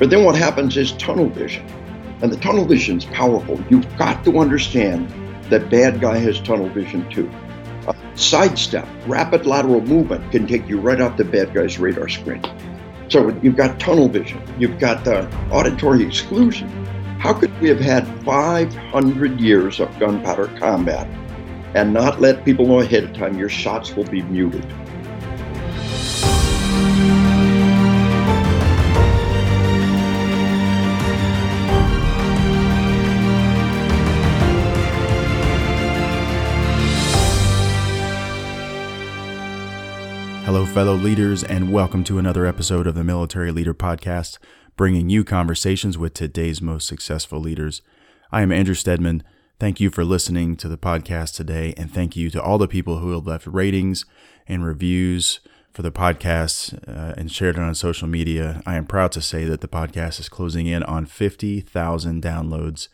But then what happens is tunnel vision. And the tunnel vision is powerful. You've got to understand that bad guy has tunnel vision too. Uh, sidestep, rapid lateral movement can take you right off the bad guy's radar screen. So you've got tunnel vision, you've got uh, auditory exclusion. How could we have had 500 years of gunpowder combat and not let people know ahead of time your shots will be muted? Fellow leaders, and welcome to another episode of the Military Leader Podcast, bringing you conversations with today's most successful leaders. I am Andrew Steadman. Thank you for listening to the podcast today, and thank you to all the people who have left ratings and reviews for the podcast uh, and shared it on social media. I am proud to say that the podcast is closing in on 50,000 downloads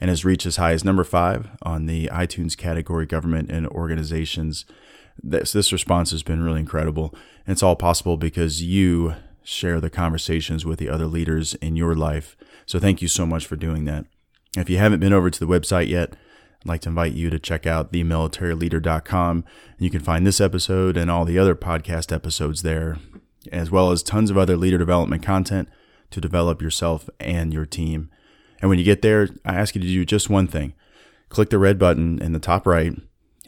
and has reached as high as number five on the iTunes category government and organizations this this response has been really incredible. And it's all possible because you share the conversations with the other leaders in your life. So thank you so much for doing that. If you haven't been over to the website yet, I'd like to invite you to check out themilitaryleader.com. You can find this episode and all the other podcast episodes there, as well as tons of other leader development content to develop yourself and your team. And when you get there, I ask you to do just one thing. Click the red button in the top right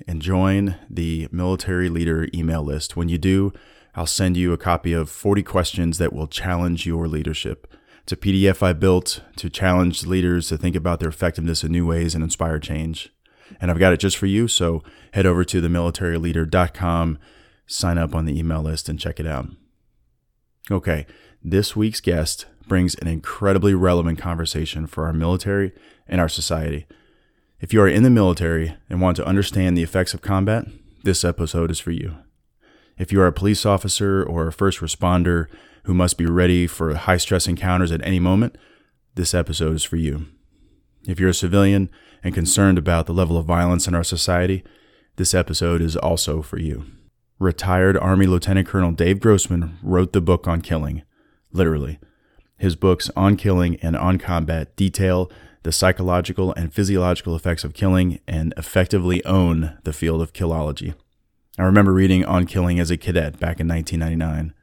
and join the military leader email list. When you do, I'll send you a copy of 40 questions that will challenge your leadership. It's a PDF I built to challenge leaders to think about their effectiveness in new ways and inspire change. And I've got it just for you, so head over to themilitaryleader.com, sign up on the email list, and check it out. Okay, this week's guest brings an incredibly relevant conversation for our military and our society. If you are in the military and want to understand the effects of combat, this episode is for you. If you are a police officer or a first responder who must be ready for high stress encounters at any moment, this episode is for you. If you're a civilian and concerned about the level of violence in our society, this episode is also for you. Retired Army Lieutenant Colonel Dave Grossman wrote the book on killing, literally. His books on killing and on combat detail the psychological and physiological effects of killing and effectively own the field of killology. I remember reading On Killing as a cadet back in 1999.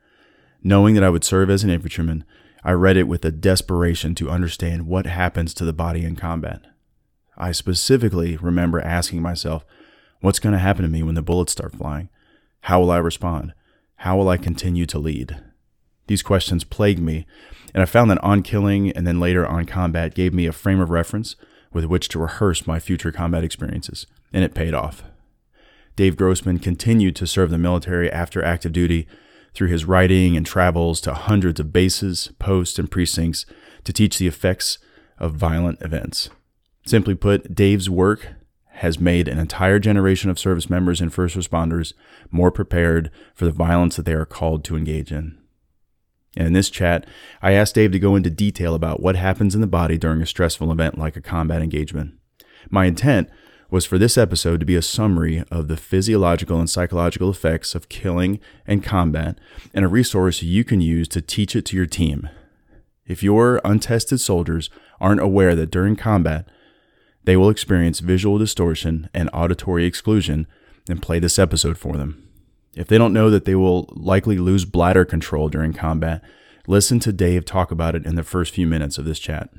Knowing that I would serve as an infantryman, I read it with a desperation to understand what happens to the body in combat. I specifically remember asking myself, what's going to happen to me when the bullets start flying? How will I respond? How will I continue to lead? These questions plagued me, and I found that on killing and then later on combat gave me a frame of reference with which to rehearse my future combat experiences, and it paid off. Dave Grossman continued to serve the military after active duty through his writing and travels to hundreds of bases, posts, and precincts to teach the effects of violent events. Simply put, Dave's work has made an entire generation of service members and first responders more prepared for the violence that they are called to engage in. And in this chat, I asked Dave to go into detail about what happens in the body during a stressful event like a combat engagement. My intent was for this episode to be a summary of the physiological and psychological effects of killing and combat and a resource you can use to teach it to your team. If your untested soldiers aren't aware that during combat they will experience visual distortion and auditory exclusion, then play this episode for them. If they don't know that they will likely lose bladder control during combat, listen to Dave talk about it in the first few minutes of this chat.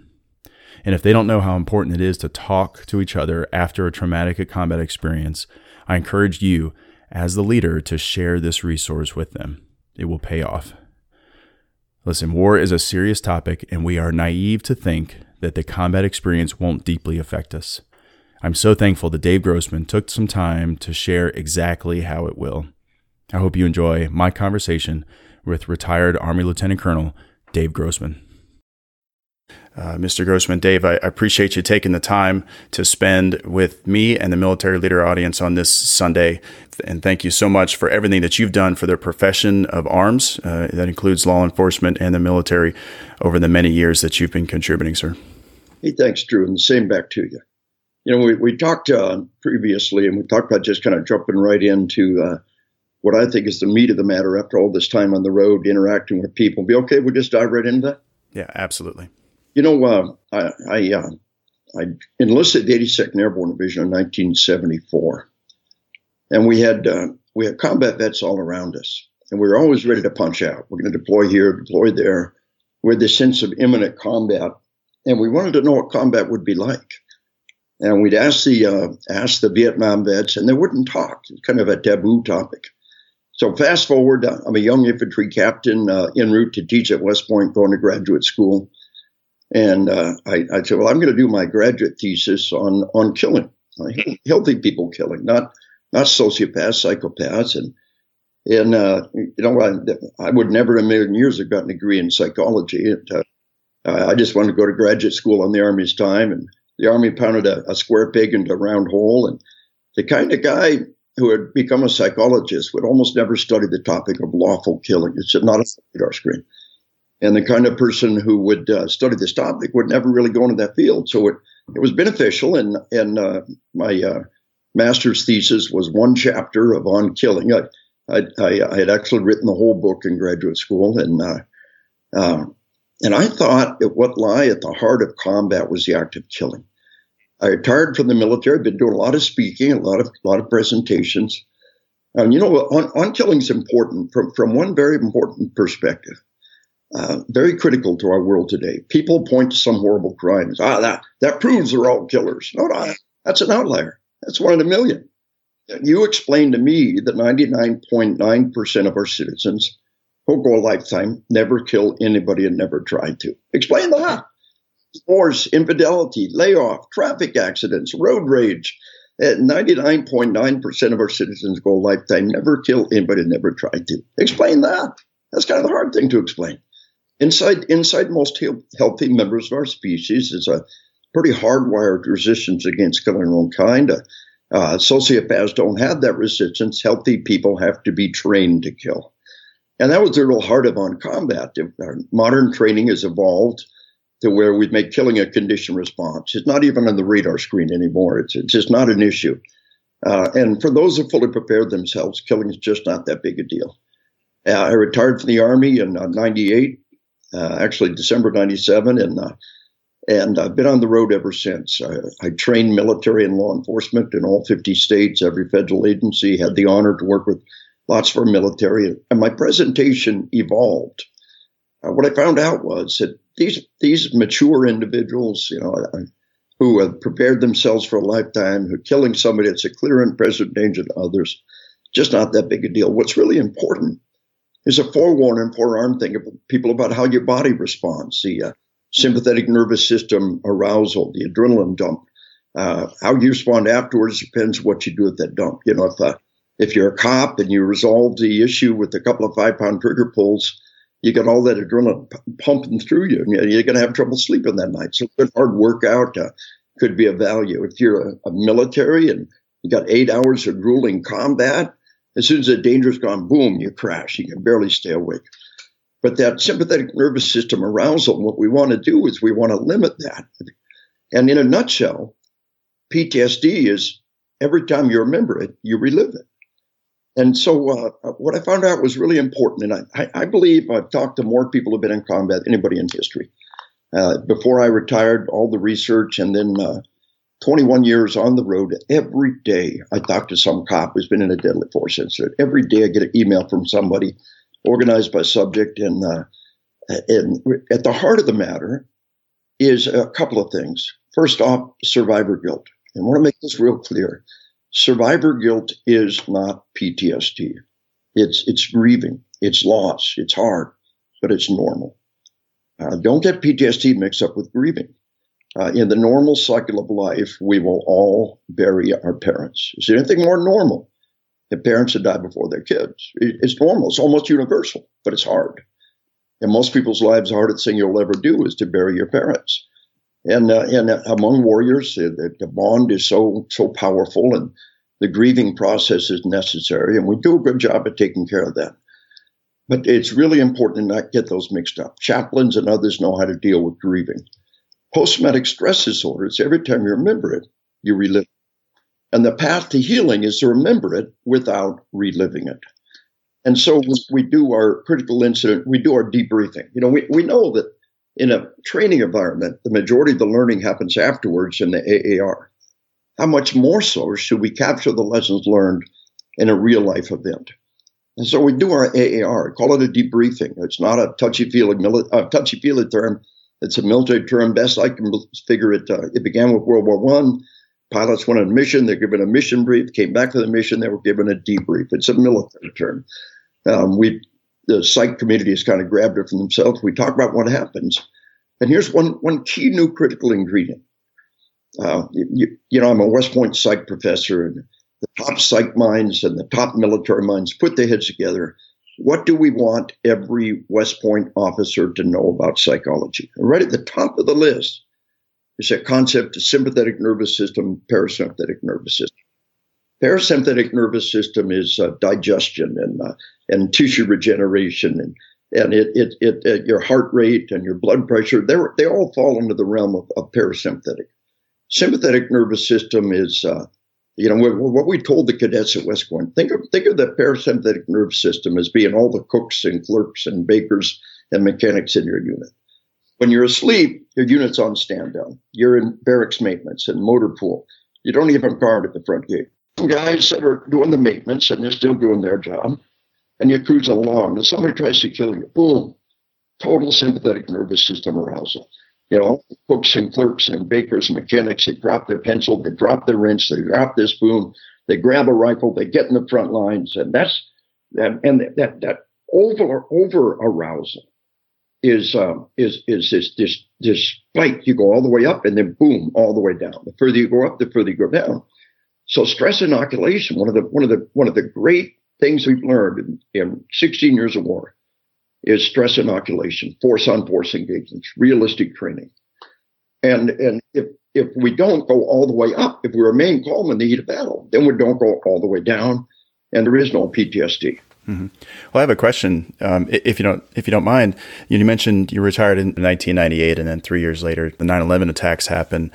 And if they don't know how important it is to talk to each other after a traumatic combat experience, I encourage you, as the leader, to share this resource with them. It will pay off. Listen, war is a serious topic, and we are naive to think that the combat experience won't deeply affect us. I'm so thankful that Dave Grossman took some time to share exactly how it will. I hope you enjoy my conversation with retired Army Lieutenant Colonel Dave Grossman. Uh, Mr. Grossman, Dave, I appreciate you taking the time to spend with me and the military leader audience on this Sunday. And thank you so much for everything that you've done for the profession of arms. Uh, that includes law enforcement and the military over the many years that you've been contributing, sir. Hey, thanks, Drew, and the same back to you. You know, we, we talked uh, previously, and we talked about just kind of jumping right into uh, what I think is the meat of the matter after all this time on the road interacting with people. Be okay, we'll just dive right into that? Yeah, absolutely. You know, uh, I I, uh, I enlisted the 82nd Airborne Division in 1974, and we had uh, we had combat vets all around us, and we were always ready to punch out. We're going to deploy here, deploy there, with this sense of imminent combat, and we wanted to know what combat would be like. And we'd ask the uh, ask the Vietnam vets, and they wouldn't talk. It's kind of a taboo topic. So fast forward, uh, I'm a young infantry captain uh, en route to teach at West Point, going to graduate school, and uh, I, I, said, "Well, I'm going to do my graduate thesis on on killing, healthy people killing, not not sociopaths, psychopaths." And and uh, you know, I, I, would never in a million years have gotten a degree in psychology. And, uh, I just wanted to go to graduate school on the Army's time, and the Army pounded a, a square peg into a round hole. And the kind of guy who had become a psychologist would almost never study the topic of lawful killing. It's not a radar screen. And the kind of person who would uh, study this topic would never really go into that field. So it, it was beneficial. And, and uh, my uh, master's thesis was one chapter of on killing. I, I, I, had actually written the whole book in graduate school. And, uh, uh, and I thought that what lay at the heart of combat was the act of killing. I retired from the military, I've been doing a lot of speaking, a lot of a lot of presentations. And you know, on, on killing is important from, from one very important perspective. Uh, very critical to our world today. People point to some horrible crimes. Ah, that that proves they're all killers. No, no, that's an outlier. That's one in a million. You explained to me that 99.9% of our citizens who go a lifetime never kill anybody and never try to. Explain that divorce, infidelity, layoff, traffic accidents, road rage. At 99.9% of our citizens go a lifetime, never kill anybody, never tried to. Explain that. That's kind of the hard thing to explain. Inside, inside most healthy members of our species is a pretty hardwired resistance against killing their own kind. Uh, uh, sociopaths don't have that resistance. Healthy people have to be trained to kill. And that was the real heart of on combat. Modern training has evolved to where we make killing a condition response. It's not even on the radar screen anymore. It's, it's just not an issue. Uh, and for those who fully prepared themselves, killing is just not that big a deal. Uh, I retired from the Army in uh, 98, uh, actually December 97, and uh, and I've been on the road ever since. I, I, trained military and law enforcement in all 50 states, every federal agency, had the honor to work with lots of our military, and my presentation evolved. Uh, what I found out was that these these mature individuals, you know, who have prepared themselves for a lifetime, who are killing somebody that's a clear and present danger to others, just not that big a deal. What's really important is a forewarning and forearmed thing of people about how your body responds, the uh, sympathetic nervous system arousal, the adrenaline dump. Uh, how you respond afterwards depends what you do at that dump. You know, if uh, if you're a cop and you resolve the issue with a couple of five pound trigger pulls, you got all that adrenaline pumping through you, you're going to have trouble sleeping that night. So a hard workout uh, could be a value. If you're a, a, military and you got eight hours of grueling combat, as soon as the danger's gone, boom, you crash. You can barely stay awake. But that sympathetic nervous system arousal, what we want to do is we want to limit that. And in a nutshell, PTSD is every time you remember it, you relive it. And so, uh, what I found out was really important. And I, I, believe I've talked to more people who've been in combat than anybody in history. Uh, before I retired, all the research, and then uh, 21 years on the road, every day I talk to some cop who's been in a deadly force incident. Every day I get an email from somebody organized by subject. And, uh, and at the heart of the matter is a couple of things. First off, survivor guilt. And I want to make this real clear survivor guilt is not PTSD. It's it's grieving, it's loss, it's hard, but it's normal. Uh, don't get PTSD mixed up with grieving. Uh, in the normal cycle of life, we will all bury our parents. Is there anything more normal than parents that die before their kids? It, it's normal. It's almost universal, but it's hard. And most people's lives, the hardest thing you'll ever do is to bury your parents and uh, and among warriors, the, bond is so so powerful, and the grieving process is necessary, and we do a good job at taking care of that. But it's really important to not get those mixed up. Chaplains and others know how to deal with grieving. Post-traumatic stress disorders, every time you remember it, you relive. It. And the path to healing is to remember it without reliving it. And so we, we do our critical incident, we do our debriefing. You know, we, we know that in a training environment, the majority of the learning happens afterwards in the AAR. How much more so should we capture the lessons learned in a real life event? And so we do our AAR, call it a debriefing. It's not a touchy feely, uh, touchy feely term. It's a military term. Best I can figure it. Uh, it began with World War One. Pilots went on a mission. They're given a mission brief. Came back to the mission. They were given a debrief. It's a military term. Um, we the psych community has kind of grabbed it for themselves. We talk about what happens. And here's one, one key new critical ingredient. Uh, you, you, know, I'm a West Point psych professor, and the top psych minds and the top military minds put their heads together. What do we want every West Point officer to know about psychology? And right at the top of the list is a concept of sympathetic nervous system, parasympathetic nervous system. Parasympathetic nervous system is uh, digestion and uh, and tissue regeneration and and it, it, it, uh, your heart rate and your blood pressure they they all fall into the realm of, of parasympathetic. Sympathetic nervous system is uh, you know what we told the cadets at West Point. Think of think of the parasympathetic nervous system as being all the cooks and clerks and bakers and mechanics in your unit. When you're asleep, your unit's on stand down. You're in barracks maintenance and motor pool. You don't even guard at the front gate guys that are doing the maintenance and they're still doing their job, and you cruise along, and somebody tries to kill you. Boom, total sympathetic nervous system arousal. You know, cooks and clerks and bakers and mechanics, they drop their pencil, they drop their wrench, they drop their spoon, they grab a rifle, they get in the front lines, and that's that and that that over over arousal is um, is is this this this spike. You go all the way up, and then boom, all the way down. The further you go up, the further you go down. So stress inoculation, one of the one of the one of the great things we've learned in, in 16 years of war is stress inoculation, force on force engagements, realistic training. And and if if we don't go all the way up, if we remain calm in the heat of battle, then we don't go all the way down, and there is no PTSD. Mm-hmm. Well, I have a question. Um, if you don't, if you don't mind, you mentioned you retired in 1998, and then three years later, the 9/11 attacks happened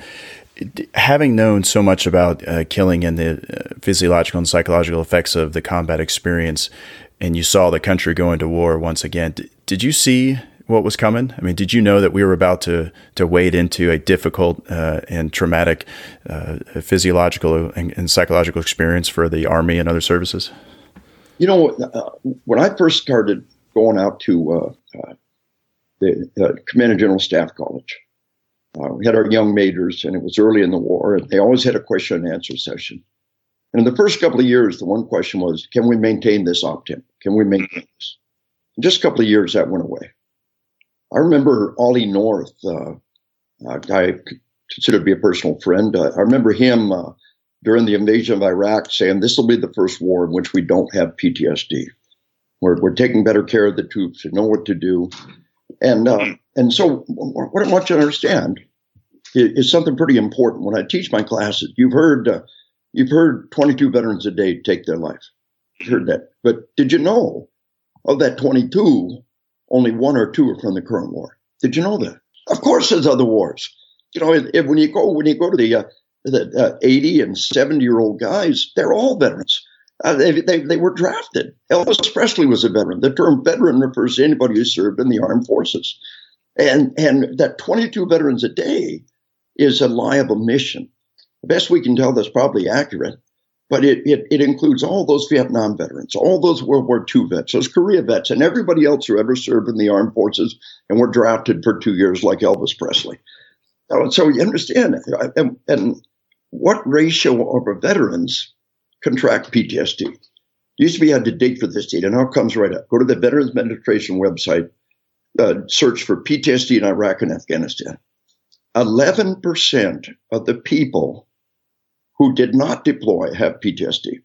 having known so much about uh, killing and the uh, physiological and psychological effects of the combat experience, and you saw the country go into war once again, d- did you see what was coming? I mean, did you know that we were about to to wade into a difficult uh, and traumatic uh, physiological and, and, psychological experience for the army and other services? You know, uh, when I first started going out to uh, the Command and General Staff College uh, we had our young majors, and it was early in the war, and they always had a question and answer session. And in the first couple of years, the one question was, can we maintain this optim? Can we maintain this? In just a couple of years, that went away. I remember Ollie North, uh, a guy considered to be a personal friend. Uh, I remember him uh, during the invasion of Iraq saying, this will be the first war in which we don't have PTSD. We're, we're taking better care of the troops and know what to do. And um, and so what I want you to understand is something pretty important. When I teach my classes, you've heard uh, you've heard 22 veterans a day take their life. You heard that, but did you know of that 22, only one or two are from the current war? Did you know that? Of course, there's other wars. You know, if, if when you go when you go to the uh, the uh, 80 and 70 year old guys, they're all veterans. Uh, they, they, they were drafted. Elvis Presley was a veteran. The term veteran refers to anybody who served in the armed forces. And, and that 22 veterans a day is a liable mission. The best we can tell, that's probably accurate, but it, it, it includes all those Vietnam veterans, all those World War II vets, those Korea vets, and everybody else who ever served in the armed forces and were drafted for two years, like Elvis Presley. So you understand, and, and what ratio of veterans contract PTSD? Used to be had to dig for this data. Now it comes right up. Go to the Veterans Administration website, uh, search for PTSD in Iraq and Afghanistan. 11% of the people who did not deploy have PTSD.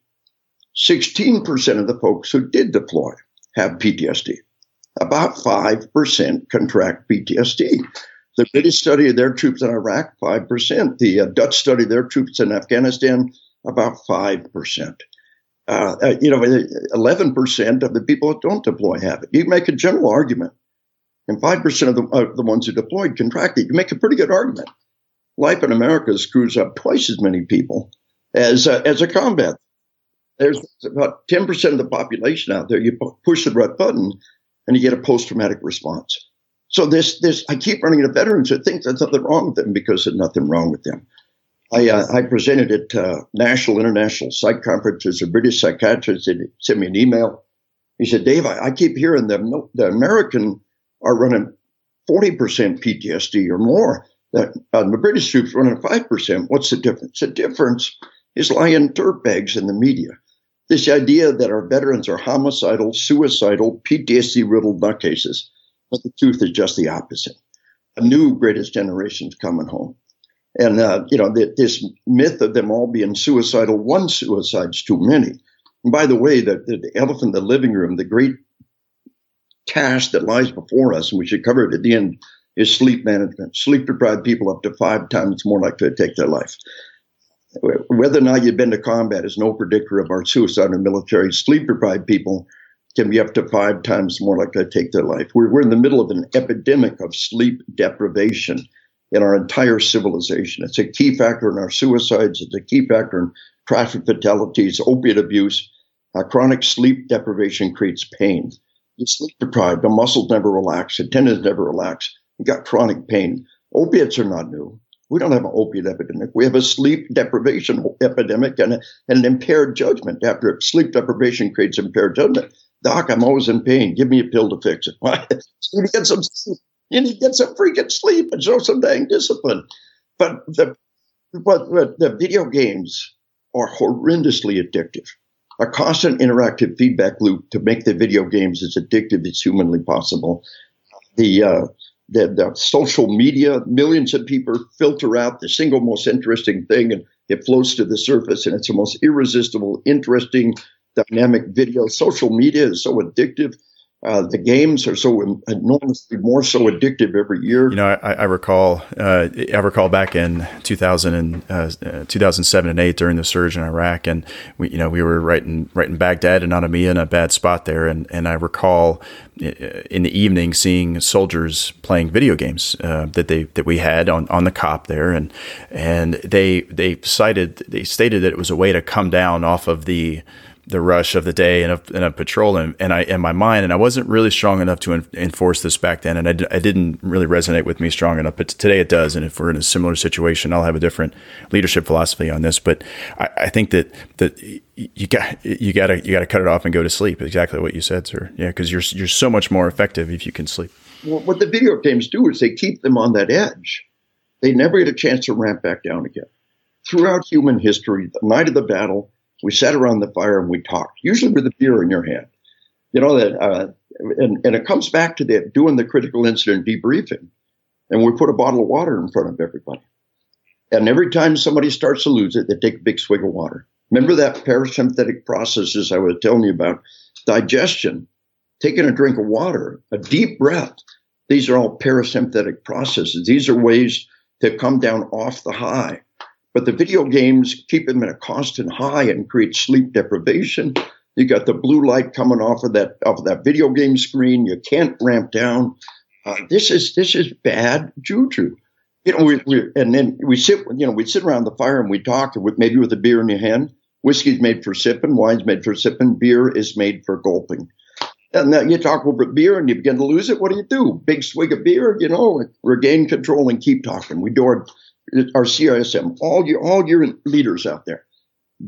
16% of the folks who did deploy have PTSD. About 5% contract PTSD. The British study of their troops in Iraq, 5%. The uh, Dutch study of their troops in Afghanistan, about 5%. Uh, uh, you know, 11% of the people that don't deploy have it. You make a general argument, and 5% of the, uh, the ones who deployed contracted. You make a pretty good argument. Life in America screws up twice as many people as, uh, as a combat. There's about 10% of the population out there. You push the red button and you get a post traumatic response. So this, this, I keep running into veterans that think there's nothing wrong with them because there's nothing wrong with them. I, uh, I presented at uh, national, international psych conferences. A British psychiatrist sent me an email. He said, Dave, I, I keep hearing the, the American are running 40% PTSD or more. That uh, the British troops running 5%. What's the difference? The difference is lying dirt bags in the media. This idea that our veterans are homicidal, suicidal, PTSD riddled nutcases. But the truth is just the opposite. A new greatest generation's coming home. And, uh, you know, this myth of them all being suicidal, one suicide's too many. And by the way, the, the elephant in the living room, the great task that lies before us, and we should cover it at the end, is sleep management. Sleep deprived people up to five times more likely to take their life. Whether or not you've been to combat is no predictor of our suicide in military. Sleep deprived people can be up to five times more likely to take their life. We're, we're in the middle of an epidemic of sleep deprivation in our entire civilization. It's a key factor in our suicides. It's a key factor in traffic fatalities, opiate abuse. Uh, chronic sleep deprivation creates pain. You sleep deprived, the muscles never relax, the tendons never relax. You got chronic pain. Opiates are not new. We don't have an opiate epidemic. We have a sleep deprivation epidemic and, a, and an impaired judgment. After sleep deprivation creates impaired judgment, Doc, I'm always in pain. Give me a pill to fix it. you need to get some sleep. You need to get some freaking sleep and show some dang discipline. But the, but, but the video games are horrendously addictive. A constant interactive feedback loop to make the video games as addictive as humanly possible. The, uh, the, the social media, millions of people filter out the single most interesting thing and it floats to the surface and it's the most irresistible, interesting, dynamic video. Social media is so addictive. Uh, the games are so enormously more so addictive every year. You know, I, I recall, uh, I recall back in 2000 and, uh, 2007 and eight during the surge in Iraq, and we, you know, we were right in right in Baghdad and Anamia in a bad spot there, and and I recall uh, in the evening seeing soldiers playing video games uh, that they that we had on, on the COP there, and and they they cited they stated that it was a way to come down off of the the rush of the day and a, and a patrol and, and I in my mind and I wasn't really strong enough to enforce this back then and I, I didn't really resonate with me strong enough but today it does and if we're in a similar situation I'll have a different leadership philosophy on this but I, I think that that you got you got to you got to cut it off and go to sleep exactly what you said sir. Yeah because you're you're so much more effective if you can sleep. Well, what the video games do is they keep them on that edge. They never get a chance to ramp back down again. Throughout human history the night of the battle we sat around the fire and we talked, usually with a beer in your hand. You know that, uh, and and it comes back to that doing the critical incident debriefing, and we put a bottle of water in front of everybody. And every time somebody starts to lose it, they take a big swig of water. Remember that parasympathetic processes I was telling you about, digestion, taking a drink of water, a deep breath. These are all parasympathetic processes. These are ways to come down off the high. But the video games keep them at a constant high and create sleep deprivation. You got the blue light coming off of that off of that video game screen. You can't ramp down. Uh, this is this is bad juju. You know, we, we, and then we sit. You know, we sit around the fire and we talk. With maybe with a beer in your hand. Whiskey's made for sipping. Wine's made for sipping. Beer is made for gulping. And then you talk over beer and you begin to lose it. What do you do? Big swig of beer, you know, regain control and keep talking. We do our our CISM, all your all your leaders out there,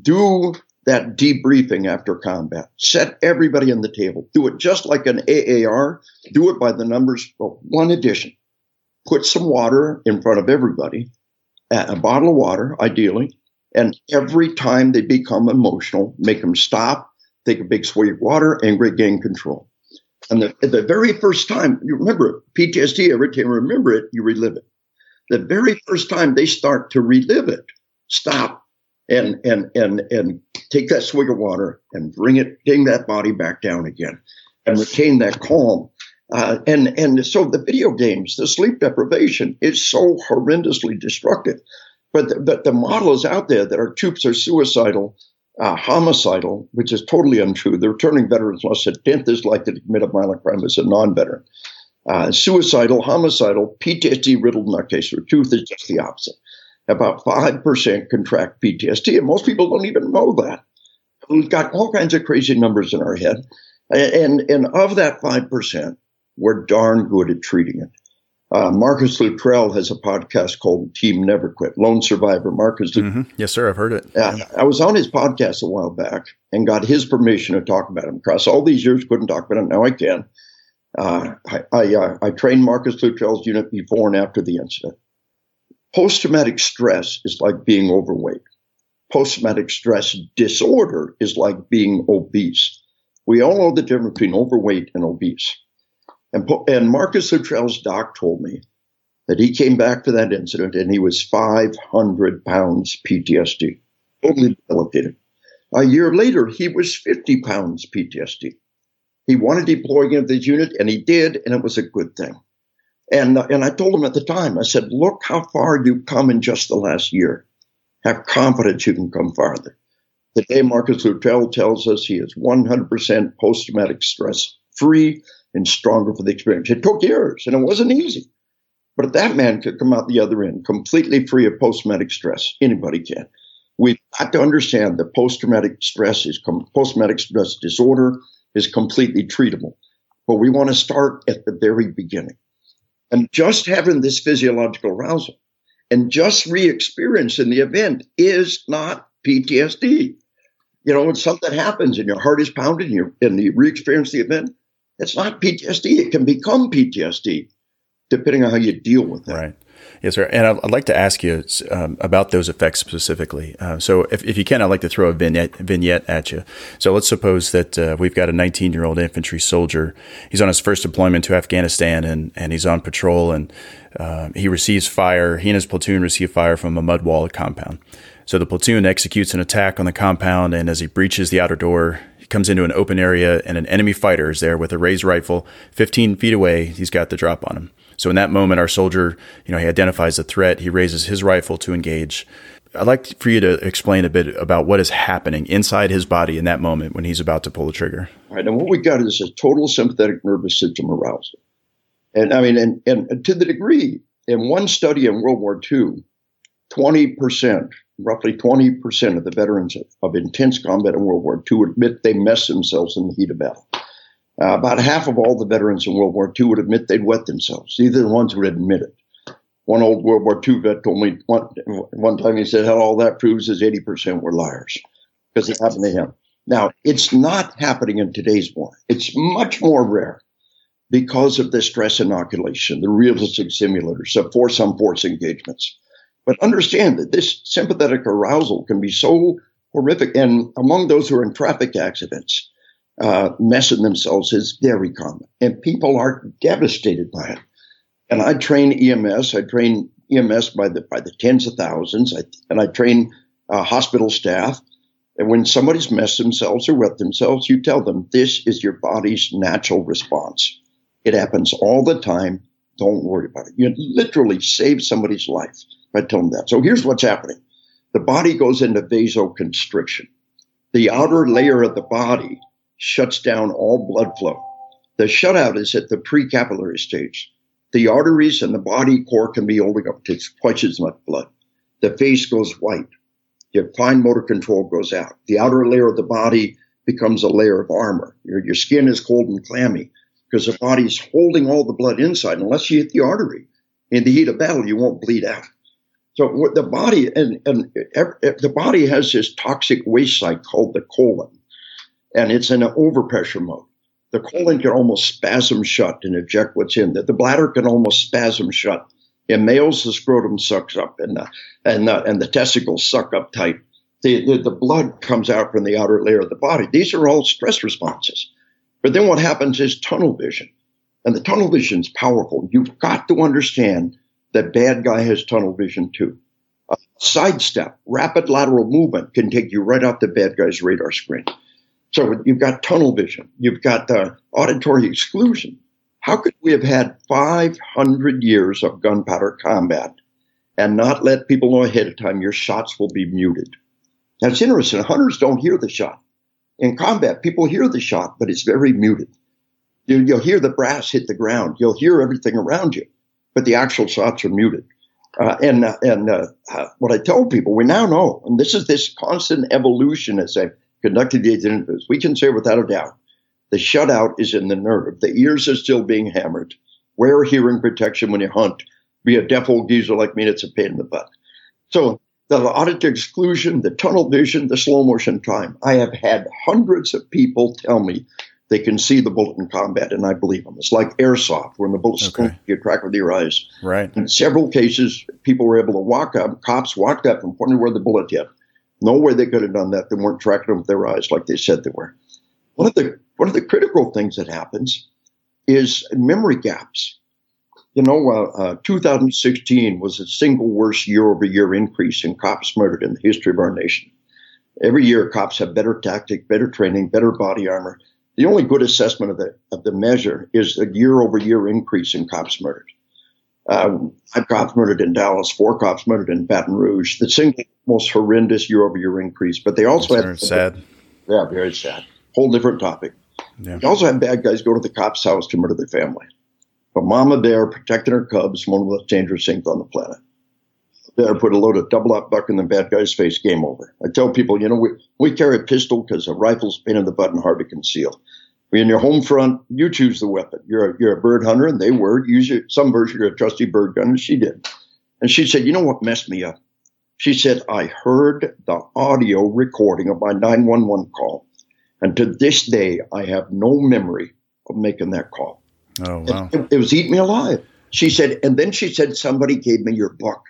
do that debriefing after combat. Set everybody on the table. Do it just like an AAR. Do it by the numbers. But one addition: put some water in front of everybody, a bottle of water, ideally, and every time they become emotional, make them stop, take a big swig of water, and regain control. And the, the very first time you remember PTSD, every time you remember it, you relive it the very first time they start to relive it, stop and and and and take that swig of water and bring it, bring that body back down again, and retain that calm. Uh, and and so the video games, the sleep deprivation is so horrendously destructive. But the, but the model is out there that our troops are suicidal, uh, homicidal, which is totally untrue. The returning veterans lost a tenth as likely to commit a violent crime as a non-veteran uh, suicidal, homicidal, PTSD riddled nutcase. The truth is just the opposite. About 5% contract PTSD, and most people don't even know that. We've got all kinds of crazy numbers in our head. And, and of that 5%, we're darn good at treating it. Uh, Marcus Luttrell has a podcast called Team Never Quit, Lone Survivor. Marcus, mm-hmm. yes, sir, I've heard it. Uh, I was on his podcast a while back and got his permission to talk about him. Across all these years, couldn't talk about him. Now I can. Uh, I I, uh, I trained Marcus Luttrell's unit before and after the incident. Post traumatic stress is like being overweight. Post traumatic stress disorder is like being obese. We all know the difference between overweight and obese. And, and Marcus Luttrell's doc told me that he came back for that incident and he was 500 pounds PTSD, totally debilitated. A year later, he was 50 pounds PTSD. He wanted deploying into this unit, and he did, and it was a good thing. And, uh, and I told him at the time, I said, look how far you've come in just the last year. Have confidence you can come farther. Today, Marcus Luttrell tells us he is 100% post traumatic stress free and stronger for the experience. It took years and it wasn't easy. But that man could come out the other end completely free of post traumatic stress, anybody can. We've got to understand that post traumatic stress is post traumatic stress disorder is completely treatable. But we want to start at the very beginning. And just having this physiological arousal and just re experiencing the event is not PTSD. You know, when something happens and your heart is pounding and you, and you re experience the event, it's not PTSD. It can become PTSD depending on how you deal with it. Right. Yes, sir. And I'd like to ask you um, about those effects specifically. Uh, so, if, if you can, I'd like to throw a vignette, vignette at you. So, let's suppose that uh, we've got a 19 year old infantry soldier. He's on his first deployment to Afghanistan and, and he's on patrol and uh, he receives fire. He and his platoon receive fire from a mud wall compound. So, the platoon executes an attack on the compound, and as he breaches the outer door, he comes into an open area and an enemy fighter is there with a raised rifle 15 feet away. He's got the drop on him. So in that moment, our soldier, you know, he identifies the threat. He raises his rifle to engage. I'd like for you to explain a bit about what is happening inside his body in that moment when he's about to pull the trigger. All right. And what we got is a total sympathetic nervous system arousal. And I mean, and, and to the degree, in one study in World War II, 20% roughly 20% of the veterans of, of, intense combat in World War II admit they messed themselves in the heat of battle. Uh, about half of all the veterans in World War II would admit they'd wet themselves. These are the ones who would admit it. One old World War II vet told me one, one time, he said, Hell, all that proves is 80% were liars because it happened to him. Now, it's not happening in today's war. It's much more rare because of the stress inoculation, the realistic simulators, the force on force engagements. But understand that this sympathetic arousal can be so horrific. And among those who are in traffic accidents, uh, messing themselves is very common. And people are devastated by it. And I train EMS. I train EMS by the by the tens of thousands. I, and I train uh, hospital staff. And when somebody's messed themselves or wet themselves, you tell them this is your body's natural response. It happens all the time. Don't worry about it. You literally save somebody's life. by telling them that. So here's what's happening. The body goes into vasoconstriction. The outer layer of the body shuts down all blood flow. The shutout is at the precapillary stage. The arteries and the body core can be holding up to twice as much blood. The face goes white. Your fine motor control goes out. The outer layer of the body becomes a layer of armor. Your, your skin is cold and clammy because the body's holding all the blood inside. Unless you hit the artery in the heat of battle, you won't bleed out. So the body and, and the body has this toxic waste site called the colon, and it's in an overpressure mode. The colon can almost spasm shut and eject what's in there. The bladder can almost spasm shut. In males, the scrotum sucks up, and the, and and the testicles suck up tight. The, the, the blood comes out from the outer layer of the body. These are all stress responses. But then what happens is tunnel vision, and the tunnel vision is powerful. You've got to understand that bad guy has tunnel vision too. A sidestep, rapid lateral movement can take you right off the bad guy's radar screen. So you've got tunnel vision, you've got the auditory exclusion. How could we have had 500 years of gunpowder combat and not let people know ahead of time your shots will be muted? That's interesting. Hunters don't hear the shot. In combat, people hear the shot, but it's very muted. You'll hear the brass hit the ground. You'll hear everything around you but the actual shots are muted. Uh, and uh, and uh, uh, what I tell people, we now know, and this is this constant evolution as I've conducted these interviews, we can say without a doubt The shutout is in the nerve. The ears are still being hammered. Wear hearing protection when you hunt. Be a deaf old geezer like me, it's a pain in the butt. So the auditory exclusion, the tunnel vision, the slow motion time. I have had hundreds of people tell me they can see the bullet in combat, and I believe them. It's like airsoft, when the bullets okay. you track with your eyes. Right. In several cases, people were able to walk up, cops walked up and pointed where the bullet hit. No way they could have done that. They weren't tracking them with their eyes like they said they were. One of the one of the critical things that happens is memory gaps. You know, uh, uh, 2016 was the single worst year over year increase in cops murdered in the history of our nation. Every year, cops have better tactic, better training, better body armor. The only good assessment of the of the measure is the year over year increase in cops murdered. Um, five cops murdered in Dallas, four cops murdered in Baton Rouge. The single most horrendous year over year increase. But they also That's had sad. Yeah, very sad. Whole different topic. Yeah. They also had bad guys go to the cop's house to murder their family. But Mama Bear protecting her cubs, one of the most dangerous things on the planet. Bear put a load of double aught buck in the bad guy's face, game over. I tell people, you know, we, we carry a pistol because a rifle's pain in the butt and hard to conceal. In your home front, you choose the weapon. You're a, you're a bird hunter, and they were. Usually, some version of a trusty bird gun, and she did. And she said, You know what messed me up? She said, I heard the audio recording of my 911 call. And to this day, I have no memory of making that call. Oh, wow. It, it, was eating me alive. She said, and then she said, somebody gave me your book.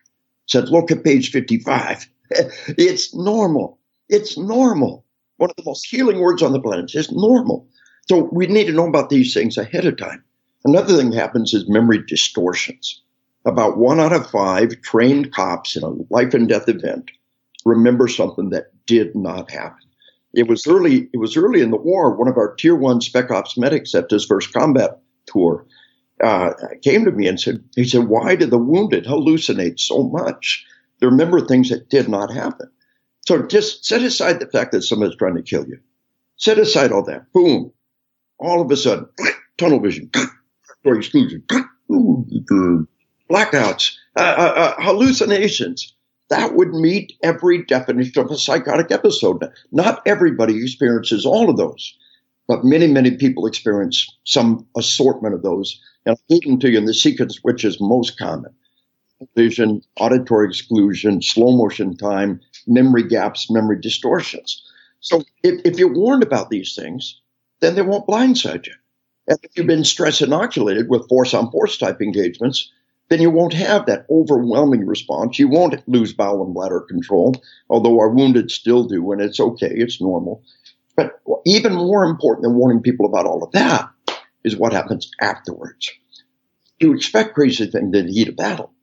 Said, look at page 55. it's normal. It's normal. One of the most healing words on the planet is normal. So we need to know about these things ahead of time. Another thing happens is memory distortions. About one out of five trained cops in a life and death event remember something that did not happen. It was early. It was early in the war. One of our tier one spec ops medics at his first combat tour uh, came to me and said, "He said, why do the wounded hallucinate so much? They remember things that did not happen. So just set aside the fact that someone's trying to kill you. Set aside all that. Boom. All of a sudden, tunnel vision, or exclusion, blackouts, uh, uh, uh, hallucinations that would meet every definition of a psychotic episode. Not everybody experiences all of those, but many, many people experience some assortment of those. And I'll give them to you in the sequence which is most common vision, auditory exclusion, slow motion time, memory gaps, memory distortions. So if, if you're warned about these things, then they won't blindside you. And if you've been stress inoculated with force on force type engagements, then you won't have that overwhelming response. You won't lose bowel and bladder control, although our wounded still do, and it's okay, it's normal. But even more important than warning people about all of that is what happens afterwards. You expect crazy things in the heat of battle.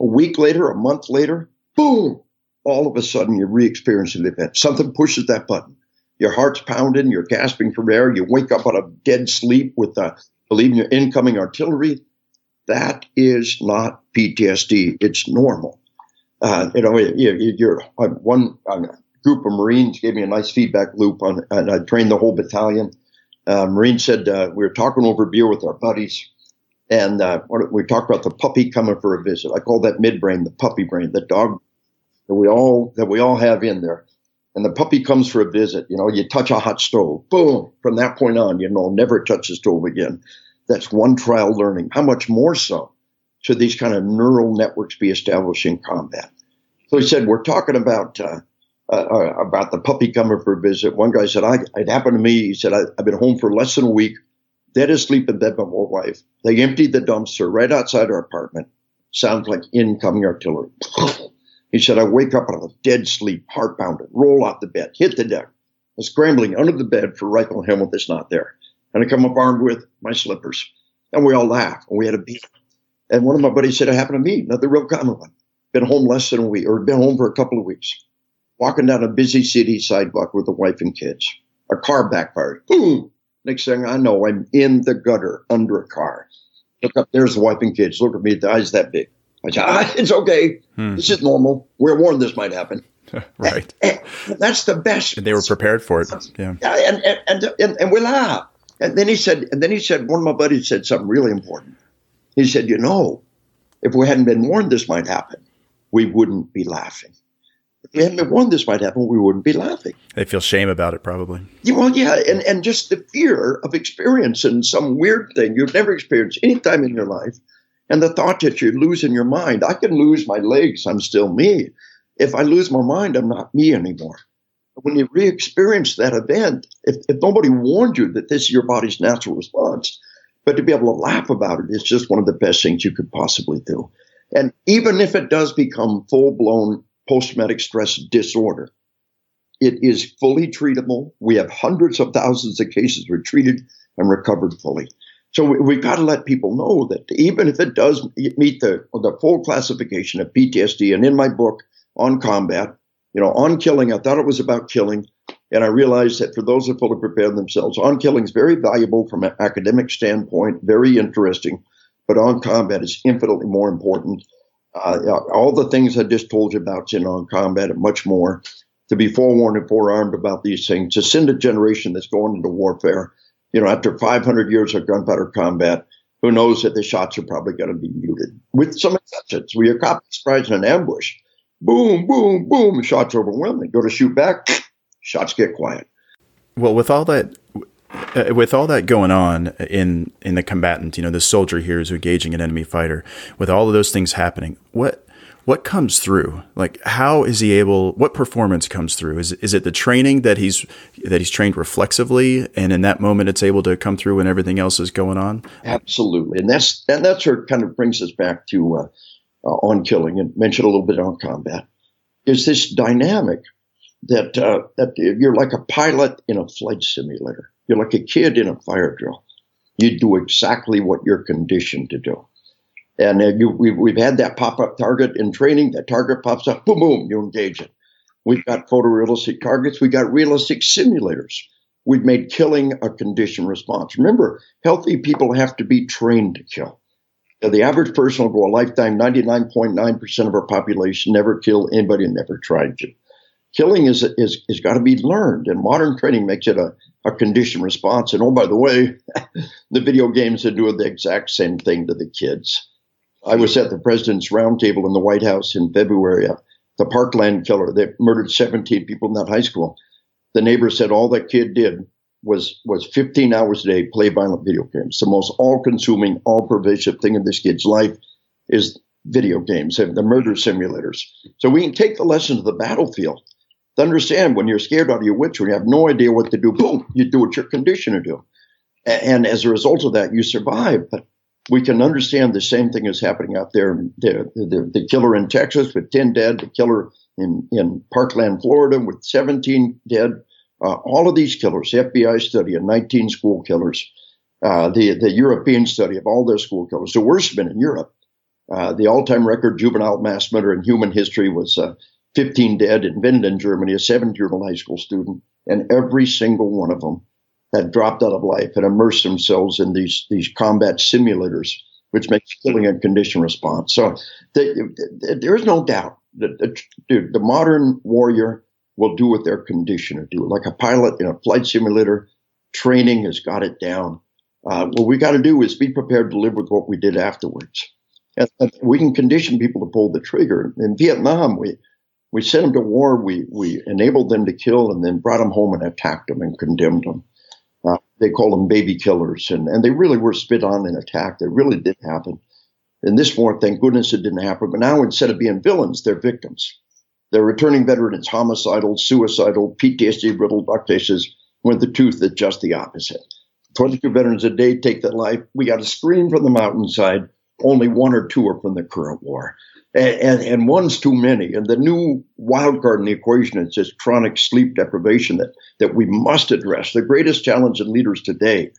A week later, a month later, boom, all of a sudden you're re-experiencing the event. Something pushes that button. Your heart's pounding, you're gasping for air, you wake up out of dead sleep with the, believing your incoming artillery that is not PTSD. It's normal. Uh, you know, you, are one group of Marines gave me a nice feedback loop on, and I trained the whole battalion. Uh, Marine said uh, we were talking over beer with our buddies, and uh, we talked about the puppy coming for a visit. I call that midbrain the puppy brain, the dog that we all that we all have in there. And the puppy comes for a visit. You know, you touch a hot stove, boom. From that point on, you know, never touch the stove again. That's one trial learning. How much more so should these kind of neural networks be established in combat? So he said, we're talking about uh, uh, uh, about the puppy coming for a visit. One guy said, I, it happened to me. He said, I, have been home for less than a week, dead asleep in bed with my wife. They emptied the dumpster right outside our apartment. Sounds like incoming artillery. he said, I wake up out of a dead sleep, heart pounding, roll out the bed, hit the deck, and scrambling under the bed for rifle helmet that's not there and I come up armed with my slippers. And we all laugh and we had a beat. And one of my buddies said it happened to me, another real common one. Been home less than a week or been home for a couple of weeks. Walking down a busy city sidewalk with a wife and kids. A car backfired. Boom. Next thing I know, I'm in the gutter under a car. Look up, there's the wife and kids. Look at me, the eyes that big. I said, ah, it's okay. Hmm. This is normal. We're warned this might happen. right. And, and that's the best. And they were prepared for it. Yeah. And, and, and, and, and we laugh. And then he said, and then he said, one of my buddies said something really important. He said, you know, if we hadn't been warned this might happen, we wouldn't be laughing. If we hadn't been warned this might happen, we wouldn't be laughing. They feel shame about it, probably. Yeah, well, yeah, and, and just the fear of experiencing some weird thing you've never experienced any time in your life, and the thought that you're losing your mind. I can lose my legs, I'm still me. If I lose my mind, I'm not me anymore. When you re experience that event, if, if nobody warned you that this is your body's natural response, but to be able to laugh about it is just one of the best things you could possibly do. And even if it does become full blown post traumatic stress disorder, it is fully treatable. We have hundreds of thousands of cases were treated and recovered fully. So we, have got to let people know that even if it does meet the, the full classification of PTSD, and in my book on combat, you know, on killing, I thought it was about killing. And I realized that for those who fully prepare themselves, on killing is very valuable from an academic standpoint, very interesting, but on combat is infinitely more important. Uh, all the things I just told you about in on combat and much more. To be forewarned and forearmed about these things, to send a generation that's going into warfare. You know, after 500 years of gunpowder combat, who knows that the shots are probably going to be muted, with some exceptions. We are caught surprise in an ambush. Boom, boom, boom. Shots overwhelming. Go to shoot back shots get quiet. Well, with all that, uh, with all that going on in in the combatant, you know, the soldier here is engaging an enemy fighter. With all of those things happening, what what comes through? Like, how is he able? What performance comes through? Is is it the training that he's that he's trained reflexively, and in that moment, it's able to come through when everything else is going on? Absolutely, and that's and that's what kind of brings us back to uh, uh, on killing and mention a little bit on combat. Is this dynamic that uh, that you're like a pilot in a flight simulator. You're like a kid in a fire drill. You do exactly what you're conditioned to do. And uh, you, we, we've had that pop up target in training. That target pops up, boom, boom, you engage it. We've got photorealistic targets. We've got realistic simulators. We've made killing a conditioned response. Remember, healthy people have to be trained to kill. The average person will go a lifetime, 99.9% of our population never kill anybody and never tried to killing is is is got to be learned, and modern training makes it a, a conditioned response. And oh, by the way, the video games are doing the exact same thing to the kids. I was at the president's roundtable in the White House in February. Uh, the Parkland killer that murdered 17 people in that high school. The neighbor said all that kid did was was 15 hours a day play violent video games. The most all-consuming, all-pervasive thing in this kid's life is video games, and the murder simulators. So we can take the lesson to the battlefield to understand when you're scared out of your wits, when you have no idea what to do, boom, you do what you're conditioned to do. And as a result of that, you survive. But we can understand the same thing is happening out there. The, the, the killer in Texas with 10 dead, the killer in, in Parkland, Florida with 17 dead. Uh, all of these killers, the FBI study of 19 school killers, uh, the, the European study of all their school killers, the worst been in Europe. Uh, the all-time record juvenile mass murder in human history was uh, 15 dead in Winnenden, Germany, a 17-year-old high school student, and every single one of them had dropped out of life and immersed themselves in these these combat simulators, which makes killing a condition response. So the, the, there is no doubt that the, the, modern warrior will do what they're conditioned to do. Like a pilot in a flight simulator, training has got it down. Uh, what we got to do is be prepared to live with what we did afterwards. And, and we can condition people to pull the trigger. In Vietnam, we we sent them to war. We we enabled them to kill, and then brought them home and attacked them and condemned them. They called them baby killers, and and they really were spit on and attacked. It really did happen. In this war, thank goodness it didn't happen. But now, instead of being villains, they're victims. They're returning veterans, homicidal, suicidal, PTSD riddled cases, with the truth that's just the opposite. 22 veterans a day take that life. We got a scream from the mountainside. Only one or two are from the current war and, and, one's too many. And the new wild card in the equation is this chronic sleep deprivation that, that we must address. The greatest challenge in leaders today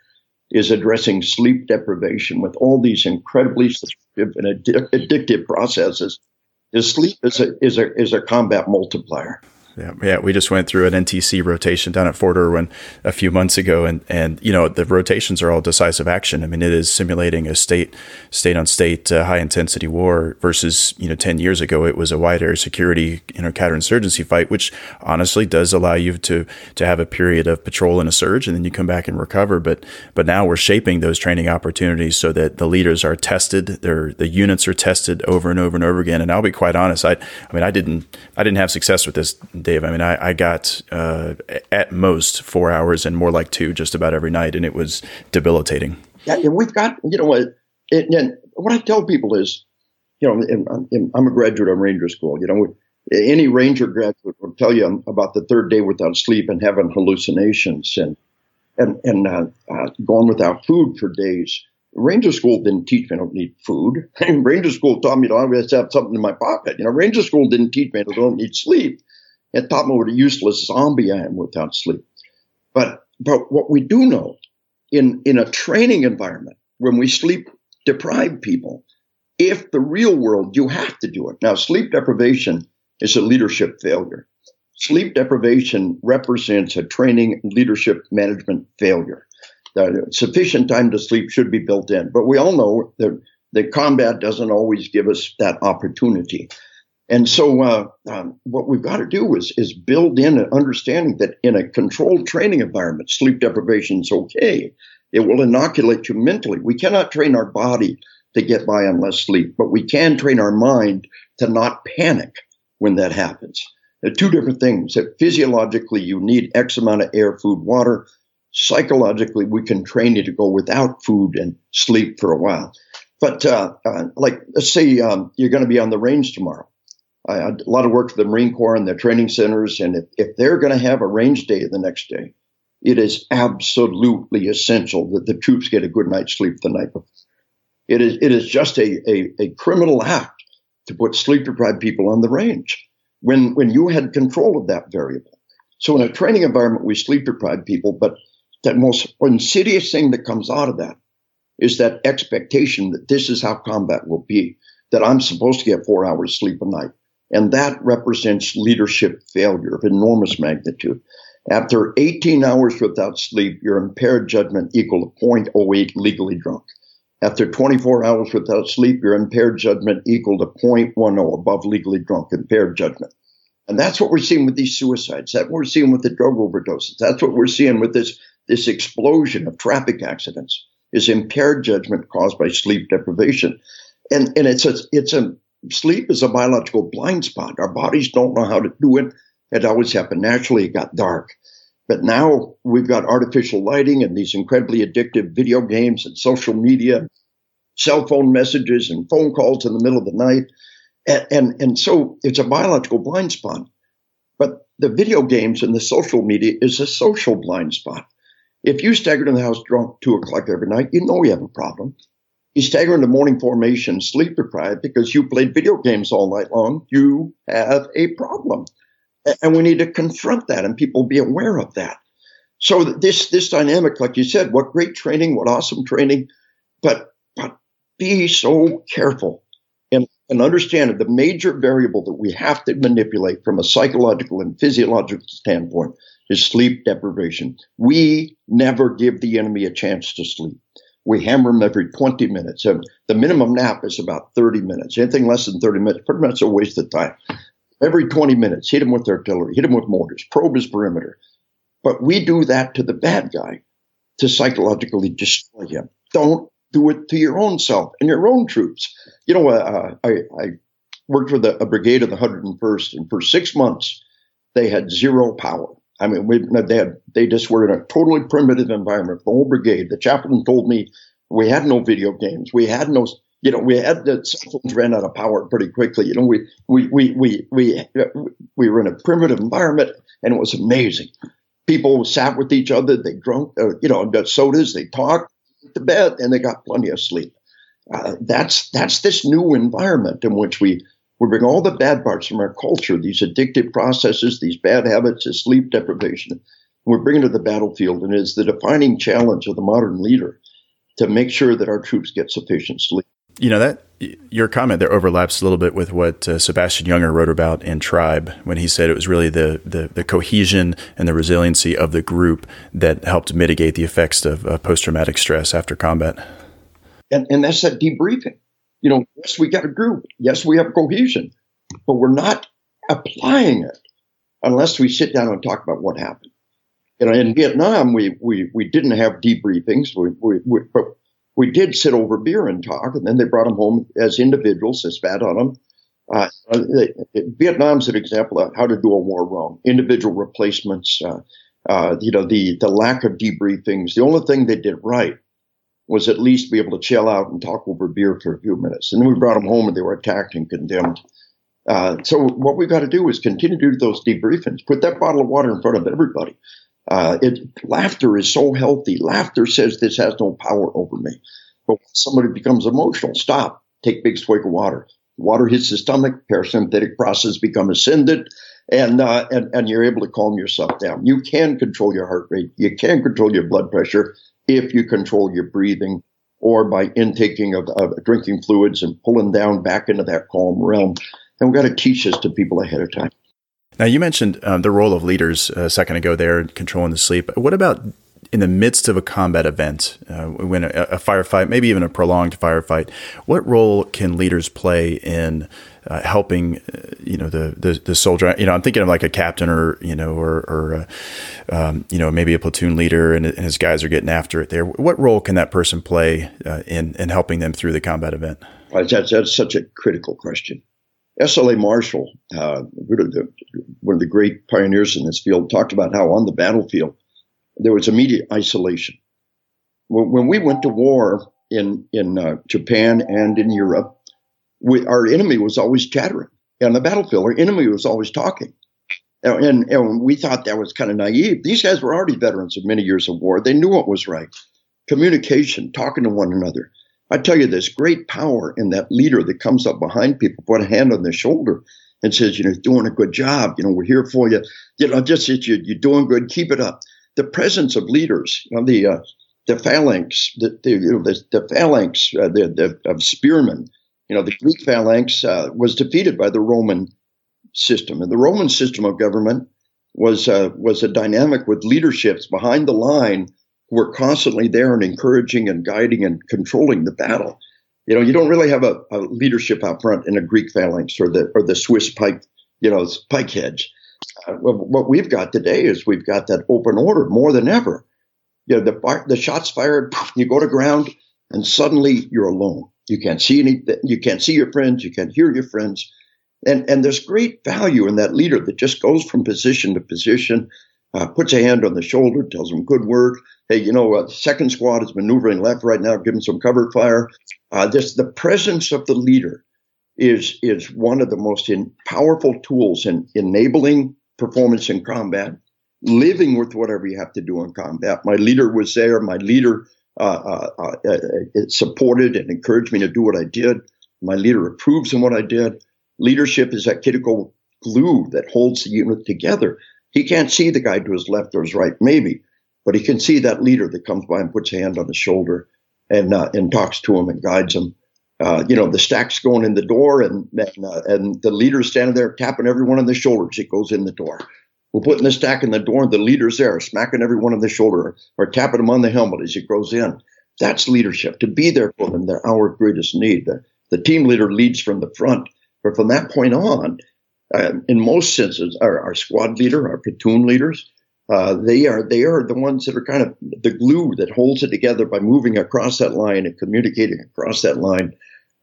is addressing sleep deprivation with all these incredibly and addictive processes. Is sleep is a, is a, is a combat multiplier. Yeah, yeah, we just went through an NTC rotation down at Fort Irwin a few months ago, and and you know the rotations are all decisive action. I mean, it is simulating a state state on state uh, high intensity war versus you know ten years ago it was a wide area security you know counterinsurgency fight, which honestly does allow you to to have a period of patrol and a surge, and then you come back and recover. But but now we're shaping those training opportunities so that the leaders are tested, their the units are tested over and over and over again. And I'll be quite honest, I I mean I didn't I didn't have success with this Dave. I mean, I, I got uh, at most four hours and more like two just about every night, and it was debilitating. Yeah, and we've got, you know, what, and what I tell people is, you know, I'm a graduate of Ranger School. You know, any Ranger graduate will tell you about the third day without sleep and having hallucinations and and and uh, uh, going without food for days. Ranger school didn't teach me I don't need food. Ranger school taught me to always have something in my pocket. You know, Ranger school didn't teach me I don't need sleep. Taught me what a useless zombie I am without sleep. But but what we do know in in a training environment when we sleep deprive people, if the real world you have to do it. Now sleep deprivation is a leadership failure. Sleep deprivation represents a training leadership management failure. The sufficient time to sleep should be built in, but we all know that the combat doesn't always give us that opportunity. And so, uh, um, what we've got to do is is build in an understanding that in a controlled training environment, sleep deprivation is okay. It will inoculate you mentally. We cannot train our body to get by on less sleep, but we can train our mind to not panic when that happens. They're two different things. That physiologically, you need X amount of air, food, water. Psychologically, we can train you to go without food and sleep for a while. But uh, uh, like, let's say um, you're going to be on the range tomorrow a lot of work for the Marine Corps and their training centers. And if, if they're going to have a range day the next day, it is absolutely essential that the troops get a good night's sleep the night before. It is, it is just a, a, a criminal act to put sleep deprived people on the range when, when you had control of that variable. So in a training environment, we sleep deprived people, but the most insidious thing that comes out of that is that expectation that this is how combat will be, that I'm supposed to get four hours sleep a night. And that represents leadership failure of enormous magnitude. After 18 hours without sleep, your impaired judgment equal to 0.08 legally drunk. After 24 hours without sleep, your impaired judgment equal to 0.10 above legally drunk, impaired judgment. And that's what we're seeing with these suicides. That's what we're seeing with the drug overdoses. That's what we're seeing with this, this explosion of traffic accidents is impaired judgment caused by sleep deprivation. And, and it's a, it's a sleep is a biological blind spot. Our bodies don't know how to do it. It always happened naturally. It got dark. But now we've got artificial lighting and these incredibly addictive video games and social media, cell phone messages and phone calls in the middle of the night. And, and, and so it's a biological blind spot. But the video games and the social media is a social blind spot. If you stagger in the house drunk two o'clock every night, you know you have a problem. You stagger into morning formation, sleep deprived because you played video games all night long. You have a problem. And we need to confront that and people be aware of that. So this, this dynamic, like you said, what great training, what awesome training, but, but be so careful and, and understand that the major variable that we have to manipulate from a psychological and physiological standpoint is sleep deprivation. We never give the enemy a chance to sleep we hammer them every 20 minutes. And the minimum nap is about 30 minutes. Anything less than 30 minutes, pretty much a waste of time. Every 20 minutes, hit them with artillery, hit them with mortars, probe his perimeter. But we do that to the bad guy to psychologically destroy him. Don't do it to your own self and your own troops. You know, uh, I, I worked with a, a brigade of the 101st, and for six months, they had zero power. I mean, we, they had, they just were in a totally primitive environment. The whole brigade. The chaplain told me we had no video games. We had no, you know, we had the cell phones ran out of power pretty quickly. You know, we we we we we we were in a primitive environment, and it was amazing. People sat with each other. They drank, uh, you know, got sodas. They talked to bed, and they got plenty of sleep. Uh, that's that's this new environment in which we we bring all the bad parts from our culture, these addictive processes, these bad habits, this sleep deprivation. We bring it to the battlefield, and it's the defining challenge of the modern leader to make sure that our troops get sufficient sleep. You know that your comment there overlaps a little bit with what uh, Sebastian Junger wrote about in Tribe when he said it was really the, the, the cohesion and the resiliency of the group that helped mitigate the effects of uh, post traumatic stress after combat. And, and that's that debriefing. You know, yes, we got a group. Yes, we have cohesion, but we're not applying it unless we sit down and talk about what happened. You know, in Vietnam, we, we, we didn't have debriefings, we, we, we, but we did sit over beer and talk, and then they brought them home as individuals. They spat on them. Uh, Vietnam's an example of how to do a war wrong. Individual replacements, uh, uh, you know, the the lack of debriefings. The only thing they did right was at least be able to chill out and talk over beer for a few minutes. And then we brought them home, and they were attacked and condemned. Uh, so what we've got to do is continue to do those debriefings. Put that bottle of water in front of everybody. Uh, it, laughter is so healthy. Laughter says this has no power over me. But when somebody becomes emotional, stop. Take big swig of water. Water hits the stomach, parasympathetic process become ascended, and, uh, and and you're able to calm yourself down. You can control your heart rate. You can control your blood pressure if you control your breathing or by intaking of, of drinking fluids and pulling down back into that calm realm. And we've got to teach this to people ahead of time. Now, you mentioned um, the role of leaders a second ago there, controlling the sleep. What about in the midst of a combat event, uh, when a, a, firefight, maybe even a prolonged firefight? What role can leaders play in uh, helping, uh, you know, the, the, the soldier? You know, I'm thinking of like a captain or you know, or, or uh, um, you know, maybe a platoon leader, and, and, his guys are getting after it. There, what role can that person play uh, in in helping them through the combat event? That's, that's such a critical question. S.L.A. Marshall, uh, one of the great pioneers in this field, talked about how on the battlefield there was immediate isolation. When, we went to war in in uh, Japan and in Europe, we, our enemy was always chattering. On the battlefield, our enemy was always talking. And, and, and we thought that was kind of naive. These guys were already veterans of many years of war. They knew what was right. Communication, talking to one another. I tell you, there's great power in that leader that comes up behind people, put a hand on their shoulder, and says, you know, doing a good job. You know, we're here for you. You know, just that you, you're doing good. Keep it up. The presence of leaders, you know, the uh, the phalanx, the, the you know the, the phalanx, uh, the, the of spearmen. You know, the Greek phalanx uh, was defeated by the Roman system, and the Roman system of government was uh, was a dynamic with leaderships behind the line who were constantly there and encouraging and guiding and controlling the battle. You know, you don't really have a, a leadership out front in a Greek phalanx or the or the Swiss pike, you know, pike heads. Uh, what we've got today is we've got that open order more than ever. You know, the the shots fired, you go to ground, and suddenly you're alone. You can't see anything. You can't see your friends. You can't hear your friends. And and there's great value in that leader that just goes from position to position, uh, puts a hand on the shoulder, tells them good work. Hey, you know, uh, second squad is maneuvering left right now, give them some cover fire. Uh, this the presence of the leader is is one of the most in, powerful tools in enabling performance in combat, living with whatever you have to do in combat. My leader was there. My leader uh, uh, uh, supported and encouraged me to do what I did. My leader approves of what I did. Leadership is that critical glue that holds the unit together. He can't see the guy to his left or his right, maybe, but he can see that leader that comes by and puts a hand on his shoulder and uh, and talks to him and guides him. Uh, you know, the stack's going in the door, and and, uh, and the leader's standing there tapping everyone on the shoulders. He goes in the door. We're putting the stack in the door, and the leader's there, smacking everyone on the shoulder or tapping them on the helmet as he goes in. That's leadership. To be there for them, they're our greatest need. The, the team leader leads from the front, but from that point on, uh, in most senses, our, our, squad leader, our platoon leaders, uh, they are they are the ones that are kind of the glue that holds it together by moving across that line and communicating across that line,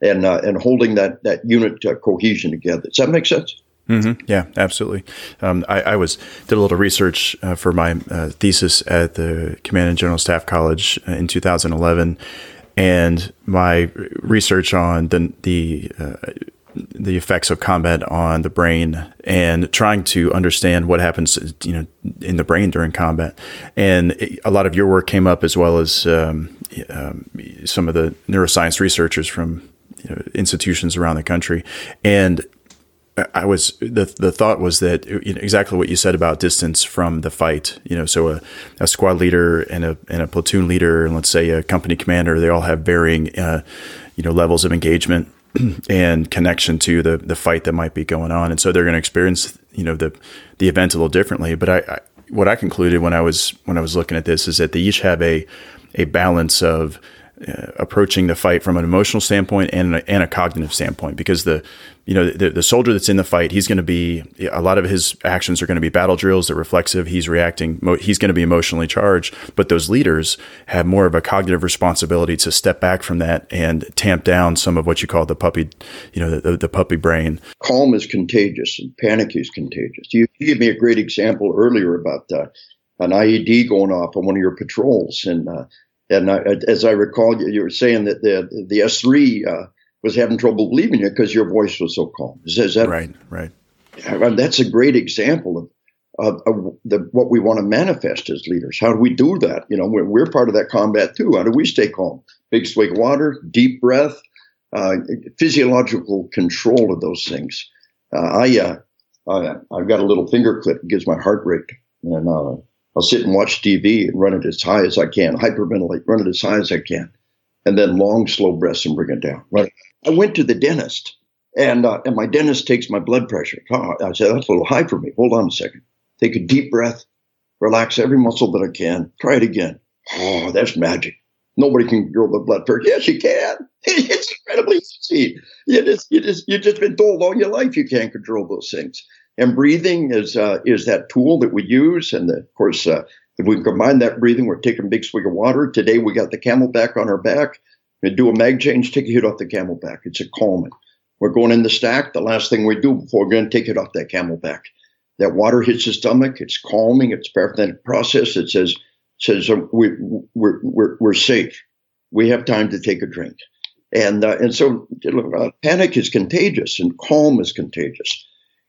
and uh, and holding that that unit uh, cohesion together. Does that make sense? Mm-hmm. Yeah, absolutely. Um, I, I, was did a little research uh, for my uh, thesis at the Command and General Staff College in 2011, and my research on the the the effects of combat on the brain and trying to understand what happens, you know, in the brain during combat. And a lot of your work came up as well as um, um, some of the neuroscience researchers from you know, institutions around the country. And I was the the thought was that you know, exactly what you said about distance from the fight. You know, so a, a, squad leader and a and a platoon leader, and let's say a company commander, they all have varying, uh, you know, levels of engagement and connection to the the fight that might be going on, and so they're going to experience you know the the event a little differently. But I, I, what I concluded when I was when I was looking at this is that they each have a a balance of uh, approaching the fight from an emotional standpoint and a, and a cognitive standpoint because the you know the, the soldier that's in the fight he's going to be a lot of his actions are going to be battle drills they're reflexive he's reacting he's going to be emotionally charged but those leaders have more of a cognitive responsibility to step back from that and tamp down some of what you call the puppy you know the, the puppy brain. Calm is contagious and panic is contagious. You, you gave me a great example earlier about uh, an IED going off on one of your patrols and uh, and I, as I recall, you were saying that the the S three uh, was having trouble believing you because your voice was so calm. Is, is that right? Right. And that's a great example of, of, of the, what we want to manifest as leaders. How do we do that? You know, we're, we're, part of that combat too. How do we stay calm? Big swig of water, deep breath, uh, physiological control of those things. Uh, I, uh, I I've got a little finger clip that gives my heart rate, and uh, I'll sit and watch TV and run it as high as I can, hyperventilate, run it as high as I can, and then long, slow breaths and bring it down. Right. I went to the dentist, and uh, and my dentist takes my blood pressure. I said that's a little high for me. Hold on a second. Take a deep breath, relax every muscle that I can. Try it again. Oh, that's magic. Nobody can control the blood pressure. Yes, you can. It's incredibly easy. You just, you just, you've just been told all your life you can't control those things. And breathing is uh, is that tool that we use. And the, of course, uh, if we combine that breathing, we're taking a big swig of water. Today we got the CamelBak on our back. We do a mag change, take a hit off the CamelBak. It's a calming. We're going in the stack. The last thing we do before we're going to take it off that CamelBak. That water hits the stomach. It's calming. It's parasympathetic process. It says says we, we're, we're, we're safe. We have time to take a drink. And, uh, and so uh, panic is contagious and calm is contagious.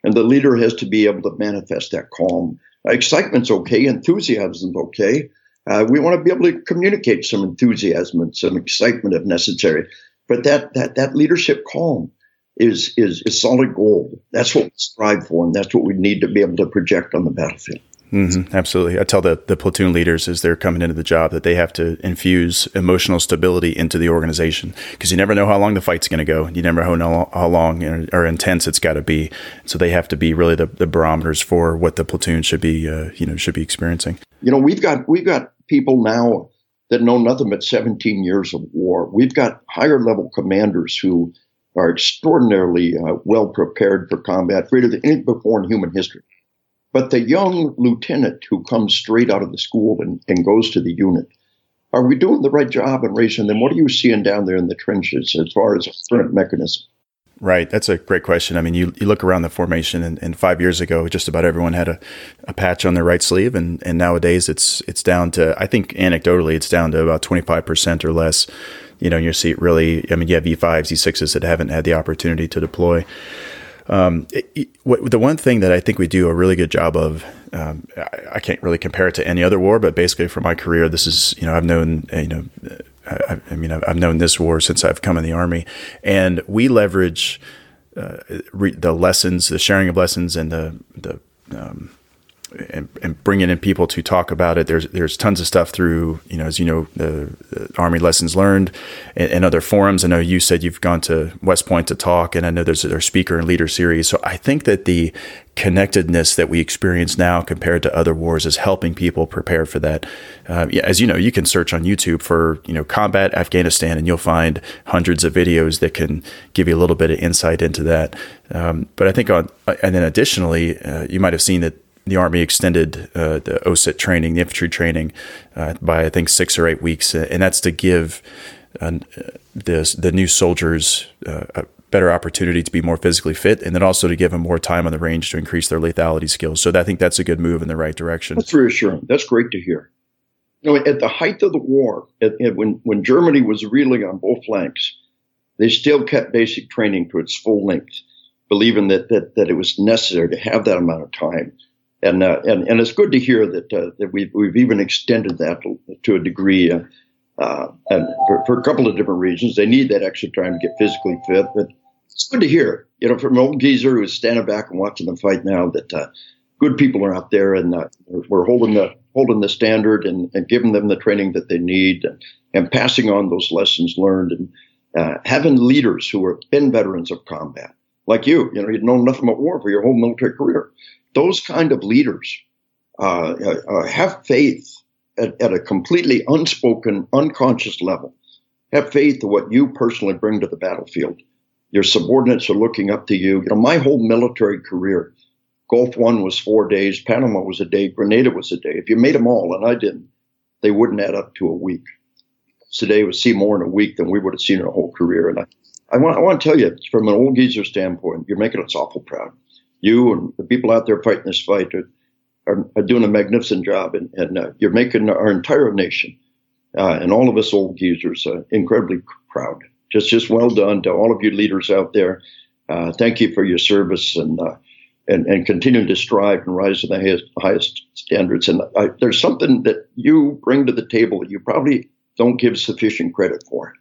And the leader has to be able to manifest that calm. Uh, excitement's okay, enthusiasm's okay. Uh, we want to be able to communicate some enthusiasm and some excitement if necessary. But that that that leadership calm is is is solid gold. That's what we strive for, and that's what we need to be able to project on the battlefield. Mm-hmm, absolutely. I tell the, the platoon leaders as they're coming into the job that they have to infuse emotional stability into the organization because you never know how long the fight's going to go. You never know how long or intense it's got to be. So they have to be really the, the barometers for what the platoon should be, uh, you know, should be experiencing. You know, we've got we've got people now that know nothing but 17 years of war. We've got higher level commanders who are extraordinarily uh, well prepared for combat, greater than any before in human history. But the young lieutenant who comes straight out of the school and, and goes to the unit, are we doing the right job in raising them? What are you seeing down there in the trenches as far as current mechanism? Right. That's a great question. I mean, you, you look around the formation and, and five years ago, just about everyone had a, a patch on their right sleeve. And, and nowadays it's, it's down to, I think anecdotally, it's down to about 25% or less. You know, you see it really, I mean, you have E5s, E6s that haven't had the opportunity to deploy. Um, it, it, the one thing that I think we do a really good job of, um, I, I, can't really compare it to any other war, but basically for my career, this is, you know, I've known, uh, you know, I, I mean, I've, I've, known this war since I've come in the army, and we leverage uh, re- the lessons, the sharing of lessons, and the the um, and, and, bringing in people to talk about it. There's there's tons of stuff through you know as you know the, the Army lessons learned and, and, other forums. I know you said you've gone to West Point to talk, and I know there's their speaker and leader series. So I think that the connectedness that we experience now compared to other wars is helping people prepare for that. Uh, yeah, as you know, you can search on YouTube for you know combat Afghanistan, and you'll find hundreds of videos that can give you a little bit of insight into that. Um, but I think on and then additionally, uh, you might have seen that the Army extended uh, the OSUT training, the infantry training, uh, by I think six or eight weeks, uh, and that's to give uh, the the new soldiers uh, a better opportunity to be more physically fit, and then also to give them more time on the range to increase their lethality skills. So I think that's a good move in the right direction. That's reassuring. That's great to hear. You know, at the height of the war, at, at when when Germany was reeling on both flanks, they still kept basic training to its full length, believing that that that it was necessary to have that amount of time and uh, and and it's good to hear that uh, that we've we've even extended that to a degree, uh, uh, and for, for, a couple of different reasons. They need that extra time to get physically fit, but it's good to hear. You know, from old geezer who's standing back and watching the fight now, that uh, good people are out there, and uh, we're holding the holding the standard and, and giving them the training that they need, and, and passing on those lessons learned. And having leaders who have been veterans of combat, like you, you know, you'd known nothing but war for your whole military career. Those kind of leaders uh, uh, have faith at, at, a completely unspoken, unconscious level. Have faith in what you personally bring to the battlefield. Your subordinates are looking up to you. You know, my whole military career, Gulf One was four days, Panama was a day, Grenada was a day. If you made them all, and I didn't, they wouldn't add up to a week. Today would see more in a week than we would have seen in a whole career. And I, I want, I want to tell you, from an old geezer standpoint, you're making us awful proud. You and the people out there fighting this fight are, are, are doing a magnificent job, and, and uh, you're making our entire nation uh, and all of us old geezers uh, incredibly proud. Just, just well done to all of you leaders out there. Uh, thank you for your service and uh, and, and continue to strive and rise to the highest, highest standards. And I, there's something that you bring to the table that you probably don't give sufficient credit for.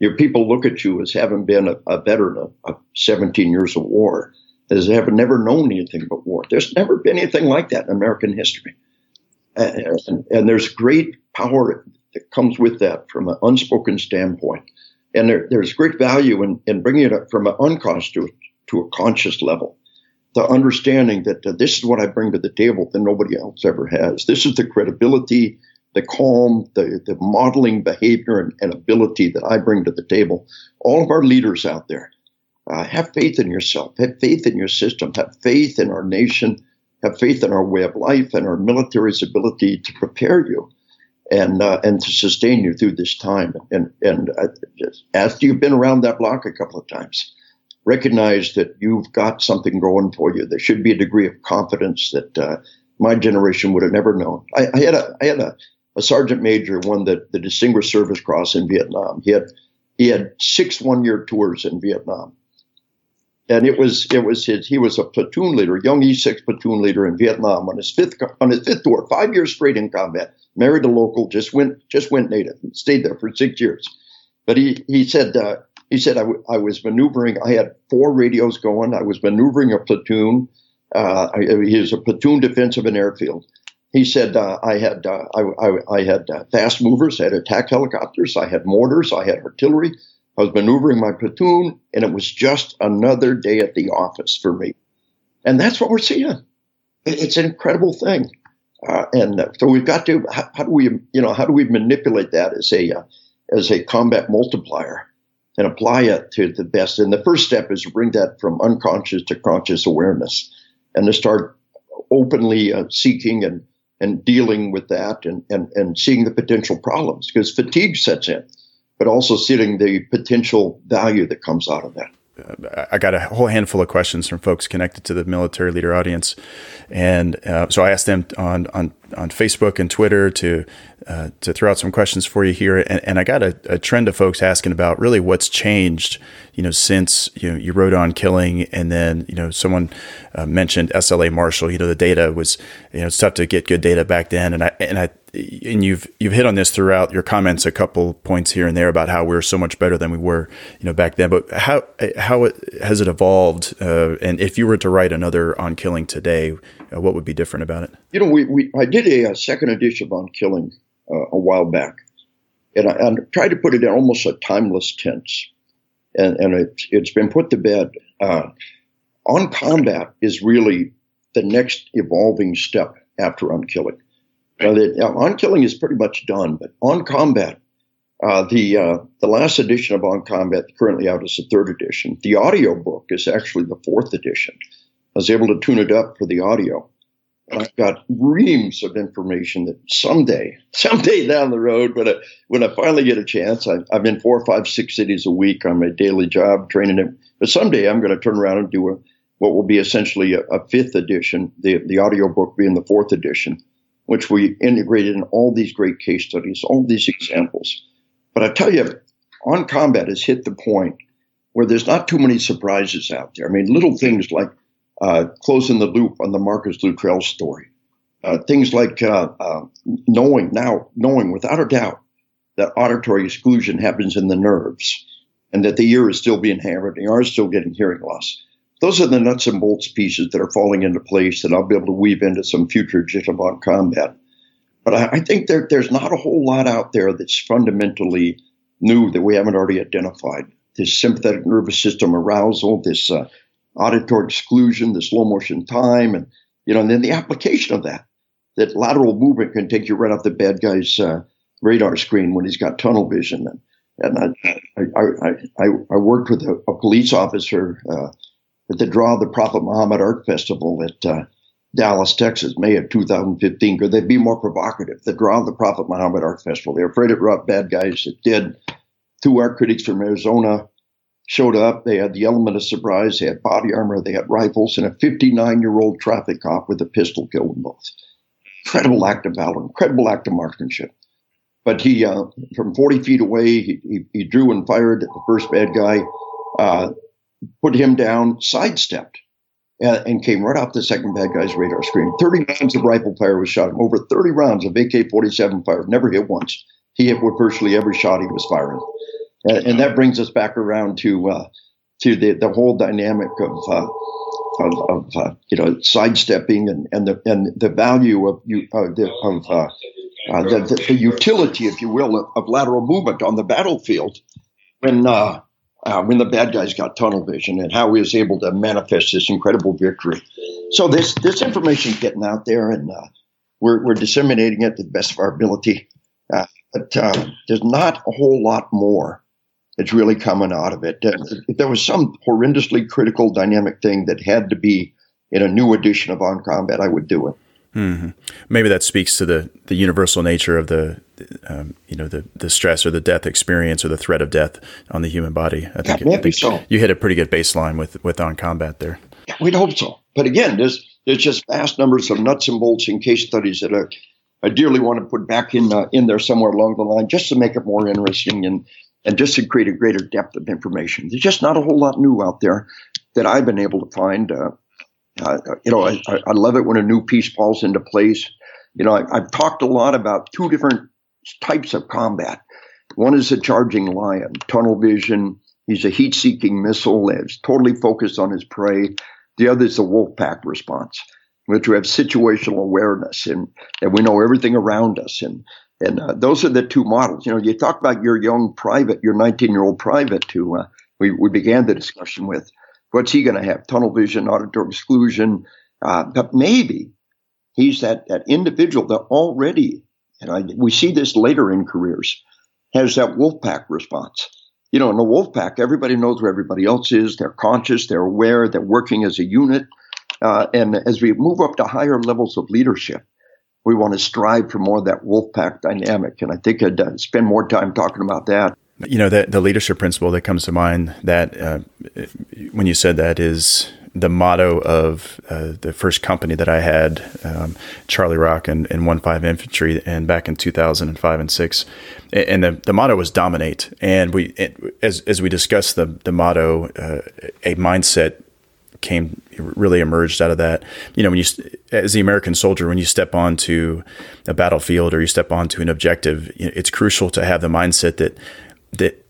Your people look at you as having been a, a veteran of, of 17 years of war, as having never known anything but war. There's never been anything like that in American history. And, and, and there's great power that comes with that from an unspoken standpoint. And there, there's great value in, in bringing it up from an unconscious to, to a conscious level. The understanding that uh, this is what I bring to the table that nobody else ever has. This is the credibility the calm, the, the modeling behavior and, and, ability that I bring to the table. All of our leaders out there, uh, have faith in yourself, have faith in your system, have faith in our nation, have faith in our way of life and our military's ability to prepare you and uh, and to sustain you through this time. And and uh, after you've been around that block a couple of times, recognize that you've got something going for you. There should be a degree of confidence that uh, my generation would have never known. I, I had a I had a a sergeant major won the, the Distinguished Service Cross in Vietnam. He had he had six one year tours in Vietnam. And it was it was his he was a platoon leader, young E six platoon leader in Vietnam on his fifth on his fifth tour, five years straight in combat. Married a local, just went just went native, and stayed there for six years. But he he said uh, he said I, w- I was maneuvering. I had four radios going. I was maneuvering a platoon. Uh, I, he was a platoon defensive and airfield he said uh, I had uh, I, I, I, had uh, fast movers, I had attack helicopters, I had mortars, I had artillery. I was maneuvering my platoon, and it was just another day at the office for me. And that's what we're seeing. It's an incredible thing. Uh, and so we've got to how, how, do we you know how do we manipulate that as a uh, as a combat multiplier and apply it to the best? And the first step is to bring that from unconscious to conscious awareness, and to start openly uh, seeking and and dealing with that and, and, and seeing the potential problems because fatigue sets in, but also seeing the potential value that comes out of that. I got a whole handful of questions from folks connected to the military leader audience, and uh, so I asked them on on on Facebook and Twitter to uh, to throw out some questions for you here, and, and I got a, a, trend of folks asking about really what's changed, you know, since you know you wrote on killing, and then you know someone uh, mentioned SLA Marshall. You know, the data was you know it's tough to get good data back then, and I and I and you've you've hit on this throughout your comments a couple points here and there about how we're so much better than we were you know back then. But how how it, has it evolved? Uh, and if you were to write another on killing today, uh, what would be different about it? You know, we, we I did a, a second edition on killing uh, a while back, and I, I, tried to put it in almost a timeless tense, and, and it's, it's been put to bed. Uh, on combat is really the next evolving step after on killing. Now, the, on killing is pretty much done, but on combat, uh, the uh, the last edition of On Combat currently out is the third edition. The audio book is actually the fourth edition. I was able to tune it up for the audio. I've got reams of information that someday, someday down the road, when I, when I finally get a chance, I, I'm in four, five, six cities a week on my daily job training them. But someday I'm going to turn around and do a, what will be essentially a, a fifth edition, the, the audio book being the fourth edition, which we integrated in all these great case studies, all these examples. But I tell you, on combat has hit the point where there's not too many surprises out there. I mean, little things like uh, closing the loop on the Marcus Luttrell story. Uh, things like uh, uh, knowing now, knowing without a doubt that auditory exclusion happens in the nerves and that the ear is still being hammered, the ear is still getting hearing loss. Those are the nuts and bolts pieces that are falling into place that I'll be able to weave into some future Jitterbond combat. But I, I think there, there's not a whole lot out there that's fundamentally new that we haven't already identified. This sympathetic nervous system arousal, this uh, auditory exclusion, the slow motion time, and you know, and then the application of that. That lateral movement can take you right off the bad guy's uh, radar screen when he's got tunnel vision. And, and I, I, I, I, worked with a, a police officer uh, at the Draw of the Prophet Muhammad Art Festival at uh, Dallas, Texas, May of 2015. Could they be more provocative? The Draw of the Prophet Muhammad Art Festival. They're afraid of rough bad guys. It did. Two art critics from Arizona showed up. They had the element of surprise. They had body armor. They had rifles, and a 59 year old traffic cop with a pistol killed them both. Incredible act of valor. Incredible act of marksmanship. But he, uh, from 40 feet away, he, he, he, drew and fired at the first bad guy, uh, put him down, sidestepped, and, and, came right off the second bad guy's radar screen. 30 rounds of rifle fire was shot him. Over 30 rounds of AK 47 fire, never hit once. He hit with virtually every shot he was firing. And, and that brings us back around to uh, to the, the whole dynamic of uh, of, of uh, you know sidestepping and, and the and the value of you the, of uh, uh, the, the, the, utility, if you will, of, of, lateral movement on the battlefield when uh, when the bad guys got tunnel vision and how he was able to manifest this incredible victory. So this this information is getting out there, and we're we're disseminating it to the best of our ability. Uh, but uh, there's not a whole lot more that's really coming out of it. if there was some horrendously critical dynamic thing that had to be in a new edition of On Combat, I would do it. Mm-hmm. Maybe that speaks to the, the universal nature of the, um, you know, the, the stress or the death experience or the threat of death on the human body. I think, yeah, I think so. you hit a pretty good baseline with, with on combat there. Yeah, we'd hope so. But again, there's, there's just vast numbers of nuts and bolts and case studies that I, I dearly want to put back in, uh, in there somewhere along the line just to make it more interesting and, and just to create a greater depth of information. There's just not a whole lot new out there that I've been able to find. Uh, uh, you know, I, I, love it when a new piece falls into place. You know, I, have talked a lot about two different types of combat. One is a charging lion, tunnel vision. He's a heat seeking missile that's totally focused on his prey. The other is the wolf pack response, which we have situational awareness and, and we know everything around us. And, and uh, those are the two models. You know, you talk about your young private, your 19 year old private who uh, we, we began the discussion with. What's he going to have? Tunnel vision, auditory exclusion. Uh, but maybe he's that, that individual that already, and I, we see this later in careers, has that wolf pack response. You know, in the wolf pack, everybody knows where everybody else is. They're conscious, they're aware, they're working as a unit. Uh, and as we move up to higher levels of leadership, we want to strive for more of that wolf pack dynamic. And I think I'd uh, spend more time talking about that you know, the, the leadership principle that comes to mind that uh, when you said that is the motto of uh, the first company that I had, um, Charlie Rock and, and One Five Infantry, and back in 2005 and six, and the, the motto was dominate. And we, it, as as we discussed the the motto, uh, a mindset came really emerged out of that. You know, when you as the American soldier, when you step onto a battlefield or you step onto an objective, it's crucial to have the mindset that that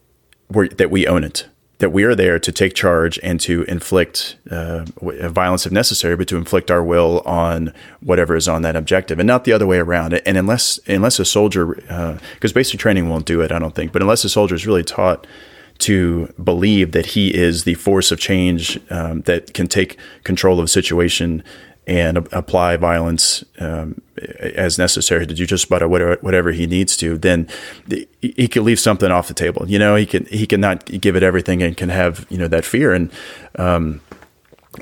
we that we own it, that we are there to take charge and to inflict uh, violence if necessary, but to inflict our will on whatever is on that objective, and not the other way around. And unless unless a soldier, because uh, basic training won't do it, I don't think. But unless a soldier is really taught to believe that he is the force of change um, that can take control of a situation and apply violence um, as necessary to do just about whatever, whatever he needs to, then he could leave something off the table. You know, he can he cannot give it everything and can have you know that fear. And um,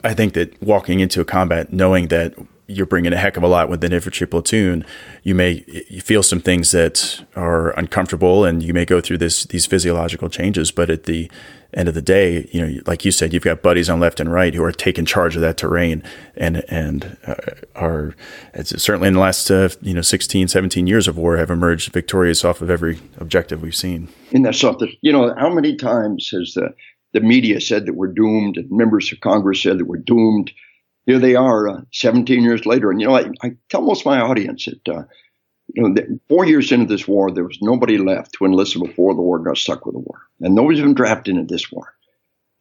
I think that walking into a combat knowing that you're bringing a heck of a lot with an infantry platoon, you may you feel some things that are uncomfortable, and you may go through this these physiological changes. But at the end of the day, you know, like you said, you've got buddies on left and right who are taking charge of that terrain and and uh, are certainly in the last uh, you know 16, 17 years of war have emerged victorious off of every objective we've seen. And that's something. You know, how many times has the the media said that we're doomed, and members of Congress said that we're doomed? Here they are, uh, 17 years later, and you know, I, I tell most of my audience that. Uh, you know, four years into this war, there was nobody left who enlisted before the war got stuck with the war. And nobody's been drafted into this war.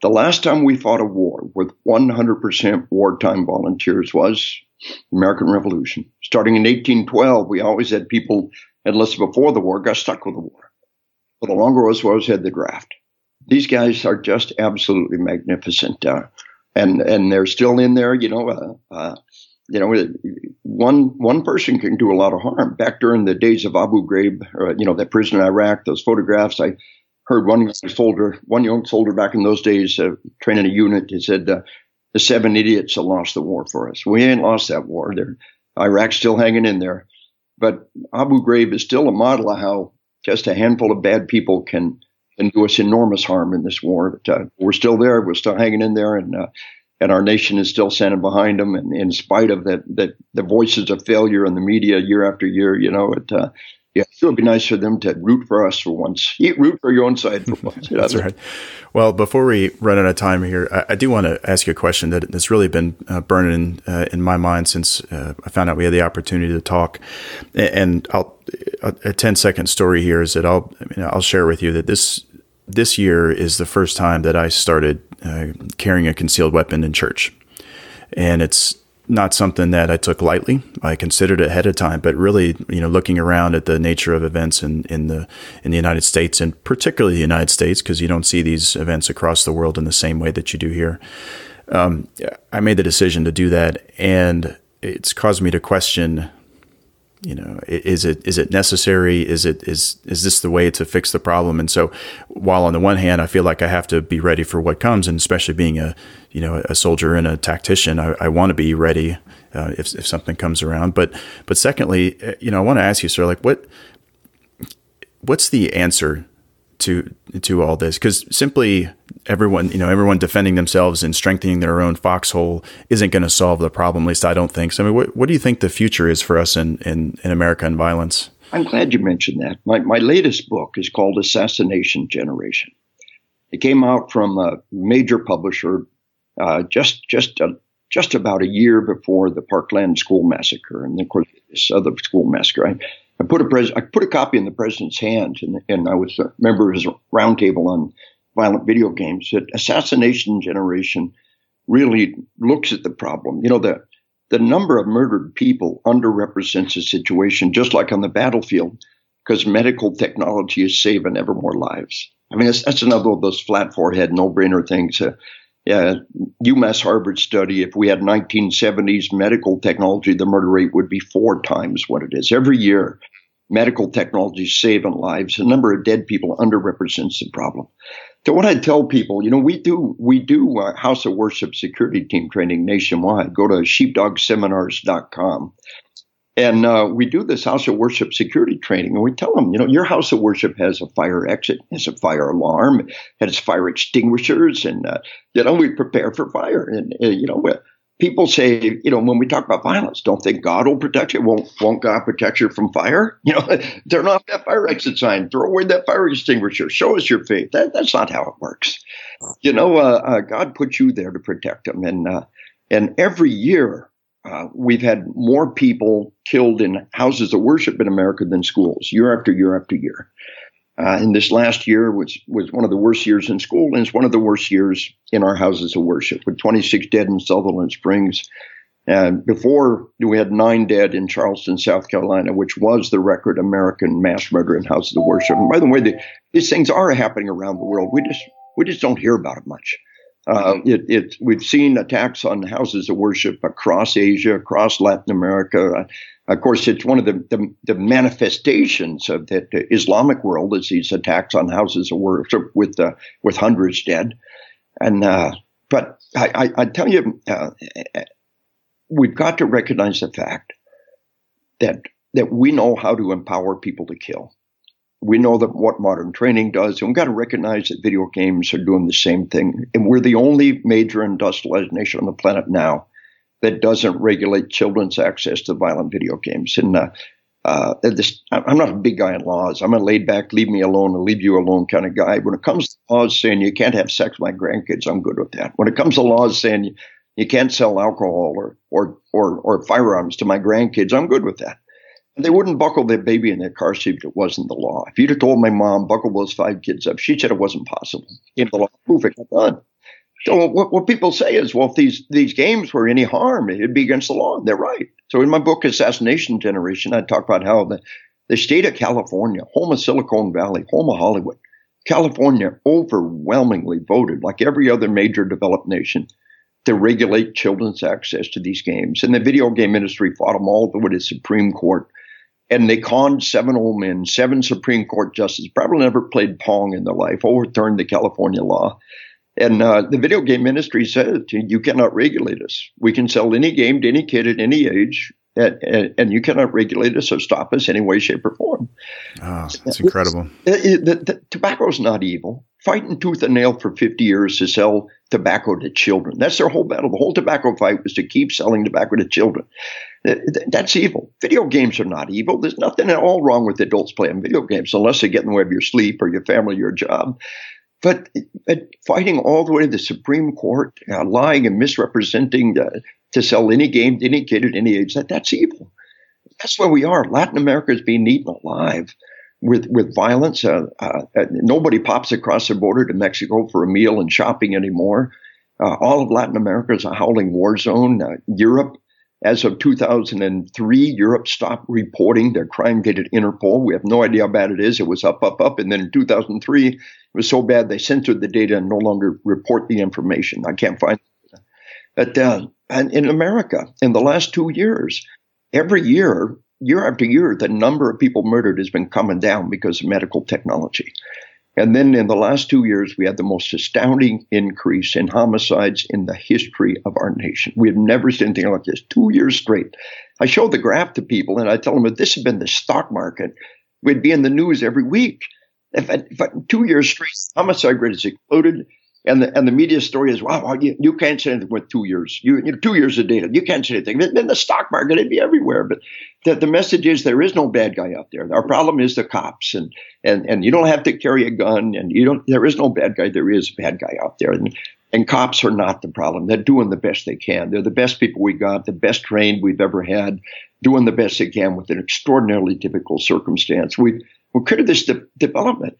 The last time we fought a war with 100% wartime volunteers was the American Revolution. Starting in 1812, we always had people enlisted before the war got stuck with the war. but the longer was always had the draft. These guys are just absolutely magnificent, uh, and and they're still in there. You know, uh, uh, you know, one one person can do a lot of harm. Back during the days of Abu Ghraib, uh, you know, that prison in Iraq, those photographs, I heard one soldier, one young soldier back in those days, uh, training a unit, he said, uh, "The seven idiots that lost the war for us. We ain't lost that war. They're, Iraq's still hanging in there, but Abu Ghraib is still a model of how just a handful of bad people can can do us enormous harm in this war. But uh, we're still there. We're still hanging in there, and uh, and our nation is still standing behind them. And in spite of that, that the voices of failure in the media year after year, you know, it, uh, yeah, it would be nice for them to root for us for once. You root for your own side for once. That's right. Well, before we run out of time here, I, I do want to ask you a question that has really been uh, burning uh, in my mind since uh, I found out we had the opportunity to talk. And I'll a, a 10 second story here is that I'll I mean, I'll share with you that this this year is the first time that I started uh, carrying a concealed weapon in church. And it's not something that I took lightly. I considered it ahead of time, but really, you know, looking around at the nature of events in, in the in the United States and particularly the United States, because you don't see these events across the world in the same way that you do here. Um, I made the decision to do that, and it's caused me to question you know is it is it necessary? Is it is is this the way to fix the problem? And so while on the one hand i feel like i have to be ready for what comes and especially being a you know a soldier and a tactician i, I want to be ready uh, if, if something comes around. But but secondly uh, you know i want to ask you sir like what what's the answer to to all this because simply everyone you know everyone defending themselves and strengthening their own foxhole isn't going to solve the problem at least i don't think. So i mean what, what do you think the future is for us in, in, in america and violence? I'm glad you mentioned that. My, my latest book is called assassination generation. It came out from a major publisher uh, just just uh, just about a year before the parkland school massacre and of course this other school massacre. I, I put a pres- I put a copy in the president's hand, and, and I was a member of his roundtable on violent video games. That assassination generation really looks at the problem. You know, the the number of murdered people underrepresents the situation, just like on the battlefield, because medical technology is saving ever more lives. I mean, that's, that's another of those flat forehead, no brainer things. Uh, yeah, UMass Harvard study, if we had 1970s medical technology, the murder rate would be four times what it is. Every year, medical technology is saving lives. The number of dead people underrepresents the problem. So what I tell people, you know, we do we do uh, House of Worship security team training nationwide. Go to sheepdogseminars.com. And uh, we do this house of worship security training, and we tell them, you know, your house of worship has a fire exit, has a fire alarm, has fire extinguishers, and uh, you know we prepare for fire. And uh, you know, people say, you know, when we talk about violence, don't think God will protect you? Won't Won't God protect you from fire? You know, turn off that fire exit sign, throw away that fire extinguisher, show us your faith. That, that's not how it works. You know, uh, uh, God put you there to protect them, and uh, and every year uh, we've had more people killed in houses of worship in America than schools, year after year after year. Uh, and this last year was was one of the worst years in school, and it's one of the worst years in our houses of worship, with 26 dead in Sutherland Springs. And before we had nine dead in Charleston, South Carolina, which was the record American mass murder in houses of worship. And by the way, the, these things are happening around the world. We just we just don't hear about it much. Uh, it, it, we've seen attacks on houses of worship across Asia, across Latin America. Uh, of course, it's one of the, the, the manifestations of the, the, Islamic world is these attacks on houses of worship with uh, with hundreds dead. And uh, but I, I, I, tell you, uh, we've got to recognize the fact that that we know how to empower people to kill we know that what modern training does, and we've got to recognize that video games are doing the same thing. And we're the only major industrialized nation on the planet now that doesn't regulate children's access to violent video games. And uh, uh, this, I'm not a big guy in laws. I'm a laid back, leave me alone, and leave you alone kind of guy. When it comes to laws saying you can't have sex with my grandkids, I'm good with that. When it comes to laws saying you, can't sell alcohol or, or, or, or firearms to my grandkids, I'm good with that. They wouldn't buckle their baby in their car seat if it wasn't the law. If you'd have told my mom, buckle those five kids up, she said it wasn't possible. In the law, proof it, done. So what, what people say is, well, if these, these games were any harm, it'd be against the law. They're right. So in my book, Assassination Generation, I talk about how the, The state of California, home of Silicon Valley, home of Hollywood, California overwhelmingly voted, like every other major developed nation, to regulate children's access to these games. And the video game industry fought them all the way to the Supreme Court. And they conned seven old men, seven Supreme Court justices, probably never played Pong in their life, overturned the California law. And uh, the video game industry said, you cannot regulate us. We can sell any game to any kid at any age, and, and, you cannot regulate us or stop us any way, shape, or form. Oh, that's incredible. It, it, the, the, tobacco's not evil. Fighting tooth and nail for 50 years to sell tobacco to children. That's their whole battle. The whole tobacco fight was to keep selling tobacco to children. That's evil. Video games are not evil. There's nothing at all wrong with adults playing video games unless they get in the way of your sleep or your family or your job. But, but fighting all the way to the Supreme Court, uh, lying and misrepresenting uh, to sell any game to any kid at any age, that, that's evil. That's where we are. Latin America is being eaten alive with with violence. Uh, uh, nobody pops across the border to Mexico for a meal and shopping anymore. Uh, all of Latin America is a howling war zone. Uh, Europe as of 2003, Europe stopped reporting their crime data to Interpol. We have no idea how bad it is. It was up, up, up. And then in 2003, it was so bad they censored the data and no longer report the information. I can't find. But and in America, in the last two years, every year, year after year, the number of people murdered has been coming down because of medical technology. And then in the last two years, we had the most astounding increase in homicides in the history of our nation. We have never seen anything like this. Two years straight. I show the graph to people and I tell them if this had been the stock market, we'd be in the news every week. If, if two years straight, homicide rate has exploded and the and the media story is wow, you, you can't say anything with two years. You, you know, two years of data, you can't say anything. Then the stock market, it'd be everywhere. But the, the message is there is no bad guy out there. Our problem is the cops, and and and you don't have to carry a gun, and you don't. There is no bad guy. There is a bad guy out there, and and cops are not the problem. They're doing the best they can. They're the best people we got, the best trained we've ever had, doing the best they can with an extraordinarily difficult circumstance. We've we created this de- development.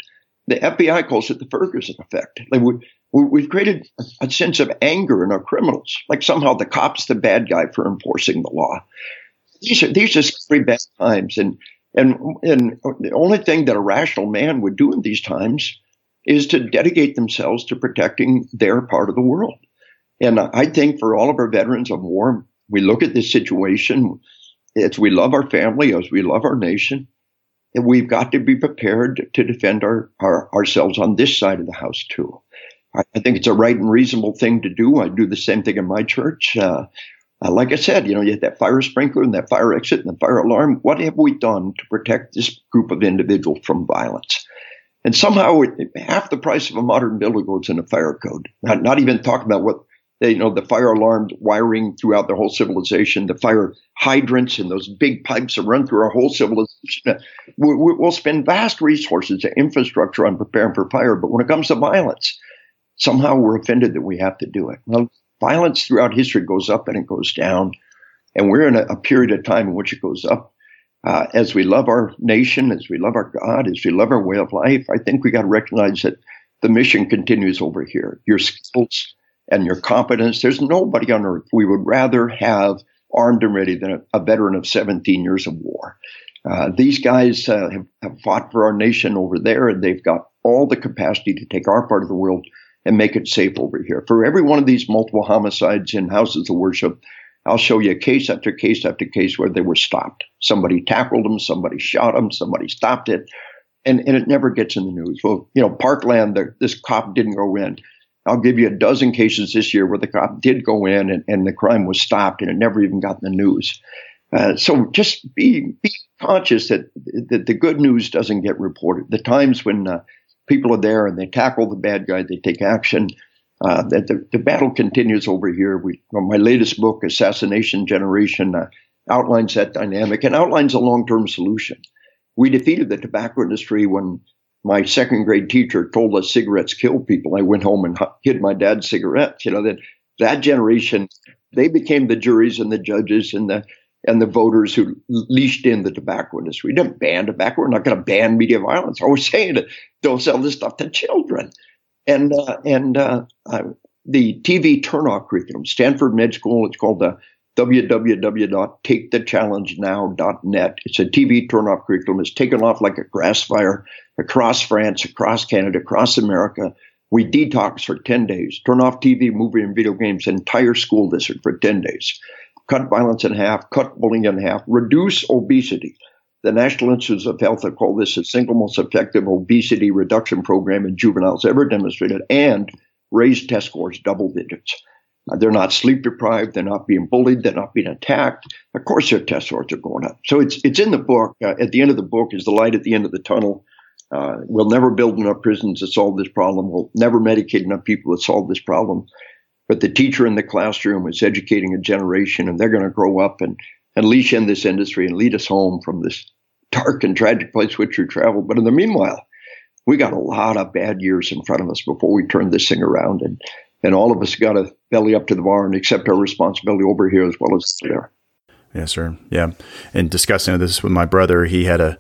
The FBI calls it the Ferguson effect. Like we, we've created a sense of anger in our criminals, like somehow the cop's the bad guy for enforcing the law. These are these are scary bad times, and and and the only thing that a rational man would do in these times is to dedicate themselves to protecting their part of the world. And I think for all of our veterans of war, we look at this situation as we love our family, as we love our nation, and we've got to be prepared to defend our, our ourselves on this side of the house too. I think it's a right and reasonable thing to do. I do the same thing in my church. Uh, uh, like I said, you know, you have that fire sprinkler and that fire exit and the fire alarm. What have we done to protect this group of individuals from violence? And somehow, it, half the price of a modern building goes in a fire code. Not, not even talking about what you know, the fire alarm wiring throughout the whole civilization, the fire hydrants and those big pipes that run through our whole civilization. We, will spend vast resources and infrastructure on preparing for fire, but when it comes to violence, somehow we're offended that we have to do it. Well, violence throughout history goes up and it goes down. And we're in a, a period of time in which it goes up. Uh, as we love our nation, as we love our God, as we love our way of life, I think we got to recognize that the mission continues over here. Your skills and your competence, there's nobody on earth we would rather have armed and ready than a, a veteran of 17 years of war. Uh, these guys uh, have, have fought for our nation over there, and they've got all the capacity to take our part of the world and make it safe over here. For every one of these multiple homicides in houses of worship, I'll show you case after case after case where they were stopped. Somebody tackled them, somebody shot them, somebody stopped it, and, and it never gets in the news. Well, you know, Parkland, the, this cop didn't go in. I'll give you a dozen cases this year where the cop did go in and, and the crime was stopped and it never even got in the news. Uh, so just be be conscious that, that the good news doesn't get reported. The times when uh, people are there and they tackle the bad guy, they take action. Uh, the, the, battle continues over here. We, my latest book, Assassination Generation, uh, outlines that dynamic and outlines a long term solution. We defeated the tobacco industry when my second grade teacher told us cigarettes kill people. I went home and hid my dad's cigarettes. You know, that, that generation, they became the juries and the judges and the and the voters who leashed in the tobacco industry. We didn't ban tobacco. We're not going to ban media violence. All we're saying don't sell this stuff to children. And uh, and uh, uh, the TV turnoff curriculum, Stanford Med School, it's called the www.takethechallengenow.net. It's a TV turn-off curriculum. It's taken off like a grass fire across France, across Canada, across America. We detox for 10 days, turn off TV, movie, and video games, entire school district for 10 days. Cut violence in half, cut bullying in half, reduce obesity. The National Institutes of Health have called this the single most effective obesity reduction program in juveniles ever demonstrated and raised test scores double digits. They're not sleep deprived. They're not being bullied. They're not being attacked. Of course, their test scores are going up. So it's it's in the book. Uh, at the end of the book is the light at the end of the tunnel. Uh, we'll never build enough prisons to solve this problem. We'll never medicate enough people to solve this problem. But the teacher in the classroom is educating a generation, and they're going to grow up and unleash in this industry and lead us home from this dark and tragic place which we traveled. But in the meanwhile, we got a lot of bad years in front of us before we turn this thing around. And and all of us got to belly up to the bar and accept our responsibility over here as well as there. Yes, sir. Yeah. And discussing this with my brother, he had a,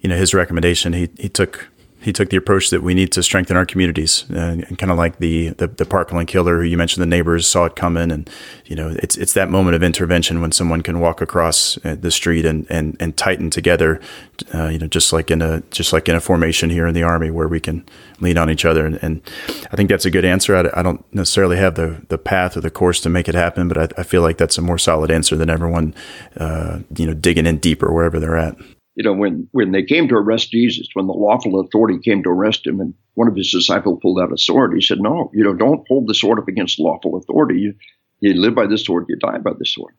you know, his recommendation. He he took he took the approach that we need to strengthen our communities, uh, and kind of like the, the the Parkland killer, who you mentioned, the neighbors saw it coming, and you know, it's it's that moment of intervention when someone can walk across uh, the street and and and tighten together, uh, you know, just like in a just like in a formation here in the army where we can lean on each other, and, and I think that's a good answer. I, I, don't necessarily have the the path or the course to make it happen, but I, I feel like that's a more solid answer than everyone, uh, you know, digging in deeper wherever they're at you know, when, when they came to arrest Jesus, when the lawful authority came to arrest him, and one of his disciples pulled out a sword, he said, No, you know, don't hold the sword up against lawful authority. You, you live by the sword, you die by the sword.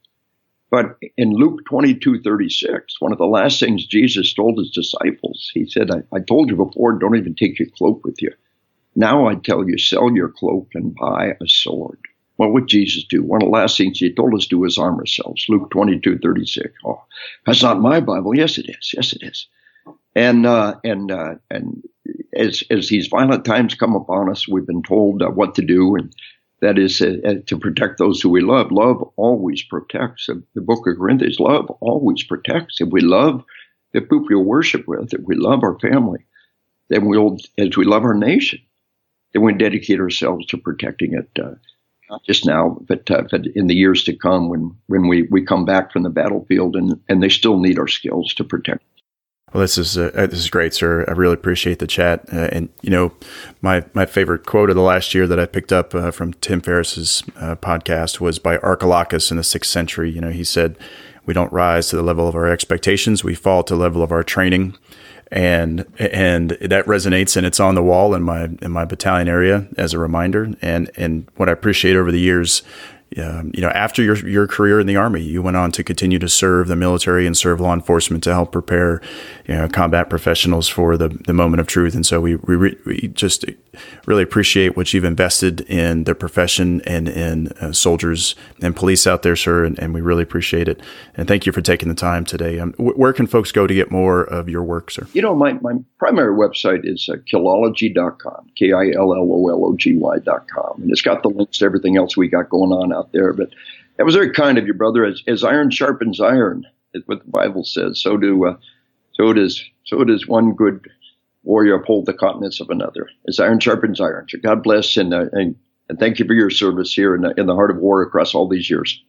But in Luke 22 36, one of the last things Jesus told his disciples, he said, I, I told you before, don't even take your cloak with you. Now I tell you, sell your cloak and buy a sword. What would Jesus do? One of the last things he told us to do is arm ourselves. Luke 22, 36. Oh, that's not my Bible. Yes, it is. Yes, it is. And, uh, and, uh, and as, as these violent times come upon us, we've been told uh, what to do. And that is uh, uh, to protect those who we love. Love always protects. The book of Corinthians, love always protects. If we love the people we worship with, if we love our family, then we'll, as we love our nation, then we dedicate ourselves to protecting it uh, not just now, but, uh, but in the years to come when, when we, we come back from the battlefield and, and they still need our skills to protect. Well, this is uh, this is great, sir. I really appreciate the chat. Uh, and you know, my my favorite quote of the last year that I picked up uh, from Tim Ferriss's uh, podcast was by Archilochus in the sixth century. You know, he said, "We don't rise to the level of our expectations; we fall to the level of our training." And and that resonates and it's on the wall in my in my battalion area as a reminder. And and what I appreciate over the years um, you know, after your your career in the army, you went on to continue to serve the military and serve law enforcement to help prepare, you know, combat professionals for the, the moment of truth. And so we, we, re, we just really appreciate what you've invested in the profession and in uh, soldiers and police out there, sir. And, and, we really appreciate it. And thank you for taking the time today. Um, where can folks go to get more of your work, sir? You know, my, my primary website is uh, killology.com, K I L L O L O G Y.com. And it's got the links to everything else we got going on out there. But that was very kind of you, brother. As, as iron sharpens iron, is what the Bible says. So do uh, so does so does one good warrior uphold the continence of another. As iron sharpens iron. So God bless and uh, and, and thank you for your service here in the, in the heart of war across all these years.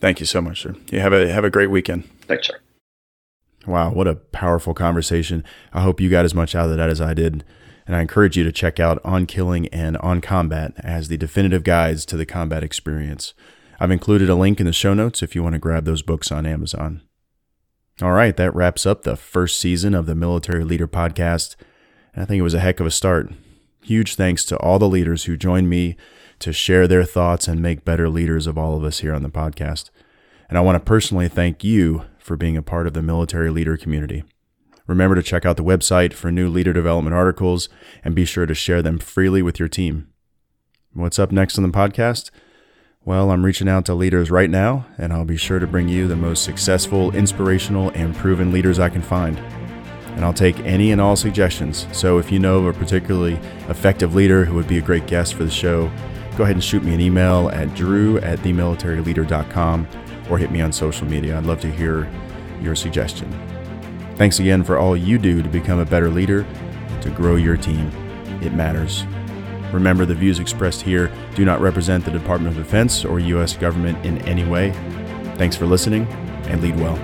Thank you so much, sir. You have a have a great weekend. Thanks, sir. Wow, what a powerful conversation. I hope you got as much out of that as I did. And I encourage you to check out On Killing and On Combat as the definitive guides to the combat experience. I've included a link in the show notes if you want to grab those books on Amazon. All right, that wraps up the first season of the Military Leader Podcast. I think it was a heck of a start. Huge thanks to all the leaders who joined me to share their thoughts and make better leaders of all of us here on the podcast. And I want to personally thank you for being a part of the military leader community. Remember to check out the website for new leader development articles and be sure to share them freely with your team. What's up next on the podcast? Well, I'm reaching out to leaders right now, and I'll be sure to bring you the most successful, inspirational, and proven leaders I can find. And I'll take any and all suggestions. So if you know of a particularly effective leader who would be a great guest for the show, go ahead and shoot me an email at drew at themilitaryleader.com or hit me on social media. I'd love to hear your suggestion. Thanks again for all you do to become a better leader to grow your team. It matters. Remember, the views expressed here do not represent the Department of Defense or U.S. government in any way. Thanks for listening and lead well.